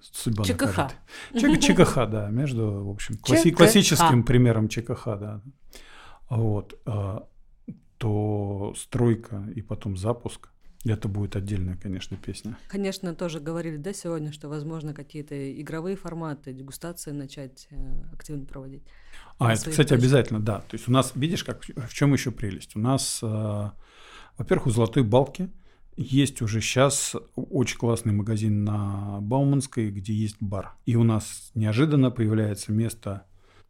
судьба ЧКХ. ЧК, <laughs> ЧКХ, да, между, в общем, класси, классическим примером ЧКХ, да. Вот, а, то стройка и потом запуск – это будет отдельная, конечно, песня. Конечно, тоже говорили, да, сегодня, что, возможно, какие-то игровые форматы, дегустации начать э, активно проводить. А, это, кстати, точках. обязательно, да. То есть у нас, видишь, как, в чем еще прелесть? У нас, э, во-первых, у Золотой Балки есть уже сейчас очень классный магазин на Бауманской, где есть бар. И у нас неожиданно появляется место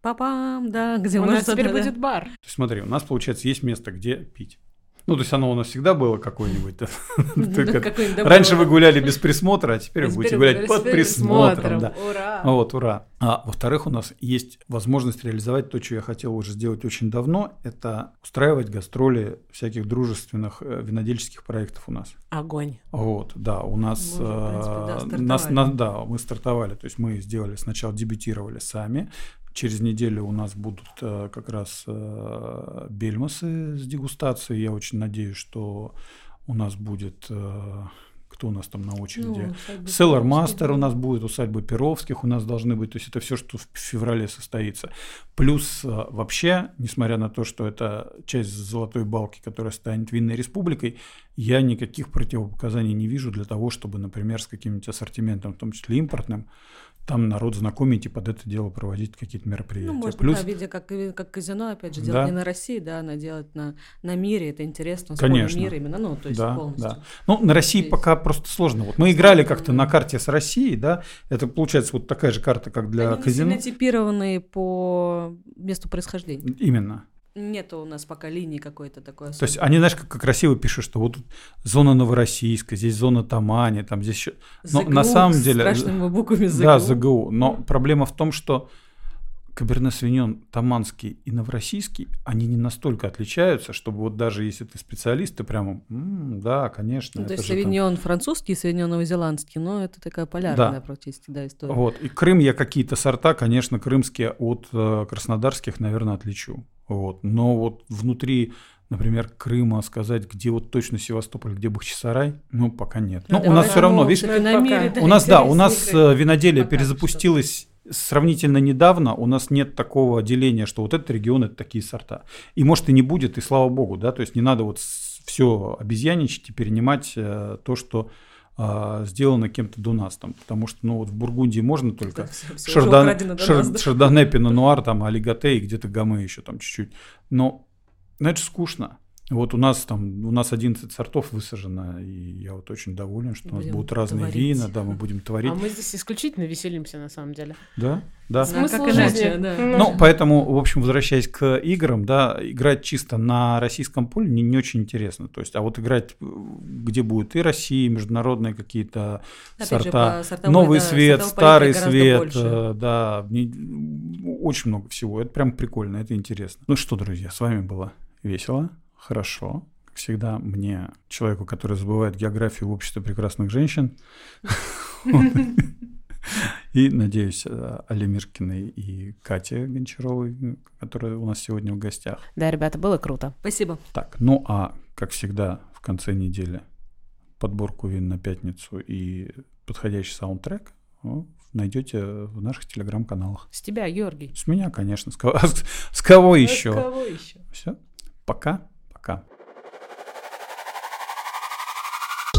Папам, да, где у нас теперь будет бар. То есть, смотри, у нас, получается, есть место, где пить. Ну, то есть оно у нас всегда было какое-нибудь. <laughs> Раньше вы гуляли без присмотра, а теперь вы будете гулять под присмотром. Ура! Вот, ура. А во-вторых, у нас есть возможность реализовать то, что я хотел уже сделать очень давно, это устраивать гастроли всяких дружественных э, винодельческих проектов у нас. Огонь. Вот, да, у нас, мы, принципе, да, нас, на, да, мы стартовали, то есть мы сделали сначала дебютировали сами, Через неделю у нас будут э, как раз э, бельмасы с дегустацией. Я очень надеюсь, что у нас будет э, кто у нас там на очереди? Ну, Селлар Мастер у нас будет, усадьба Перовских у нас должны быть. То есть это все, что в феврале состоится. Плюс вообще, несмотря на то, что это часть золотой балки, которая станет винной республикой, я никаких противопоказаний не вижу для того, чтобы, например, с каким-нибудь ассортиментом, в том числе импортным, там народ знакомить и под это дело проводить какие-то мероприятия. Ну, может, Плюс... да, видя, как, как казино, опять же, делать да. не на России, да, она делать на, на мире, это интересно, Конечно. мир именно, ну, то есть да, полностью. Да. Ну, на России Здесь. пока просто сложно. Вот мы играли как-то на карте с Россией, да, это получается вот такая же карта, как для Они казино. Они типированные по месту происхождения. Именно. Нет у нас пока линии какой-то такой. Особенной. То есть они, знаешь, как, как красиво пишут, что вот тут зона Новороссийска, здесь зона Тамани, там здесь еще. Но ЗГУ, на самом деле. Страшными буквами ЗГУ. Да, ЗГУ. Но проблема в том, что Каберне Свиньон Таманский и Новороссийский, они не настолько отличаются, чтобы вот даже если ты специалист, ты прямо, м-м, да, конечно. Ну, то есть Савиньон там... французский, Савиньон новозеландский, но это такая полярная да. практически, да, история. Вот, и Крым я какие-то сорта, конечно, крымские от э, краснодарских, наверное, отличу. Вот. Но вот внутри, например, Крыма сказать, где вот точно Севастополь, где Бахчисарай, ну, пока нет. Но ну, у нас все равно, видишь, у нас, да, у нас э, виноделие перезапустилось сравнительно недавно у нас нет такого деления, что вот этот регион это такие сорта. И может и не будет, и слава богу, да, то есть не надо вот все обезьяничать и перенимать э, то, что а, сделано кем-то до нас там, потому что, ну, вот в Бургундии можно только все, все Шардан, Шар, нас, да? Шардоне, Пино там, Алигате и где-то Гамы еще там чуть-чуть. Но, ну, это скучно. Вот у нас там, у нас 11 сортов высажено, и я вот очень доволен, что будем у нас будут разные творить. вина, да, мы будем творить. А мы здесь исключительно веселимся на самом деле. Да, да. Смысл как иначе, да. Ну, поэтому, в общем, возвращаясь к играм, да, играть чисто на российском поле не, не очень интересно. То есть, а вот играть, где будет и Россия, и международные какие-то сорта, же, новый да, свет, старый свет, больше. Э, да, очень много всего. Это прям прикольно, это интересно. Ну что, друзья, с вами было весело хорошо. Как всегда, мне, человеку, который забывает географию в обществе прекрасных женщин, <laughs> и, надеюсь, э, Али Миркиной и Кате Гончаровой, которая у нас сегодня в гостях. Да, ребята, было круто. Спасибо. Так, ну а, как всегда, в конце недели подборку вин на пятницу и подходящий саундтрек найдете в наших телеграм-каналах. С тебя, Георгий. С меня, конечно. С кого, <laughs> с кого еще? С кого еще? Все. Пока.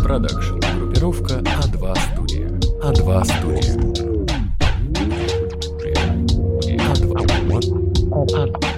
Продакшн. Группировка А2 студия. А2 студия. А2. А2.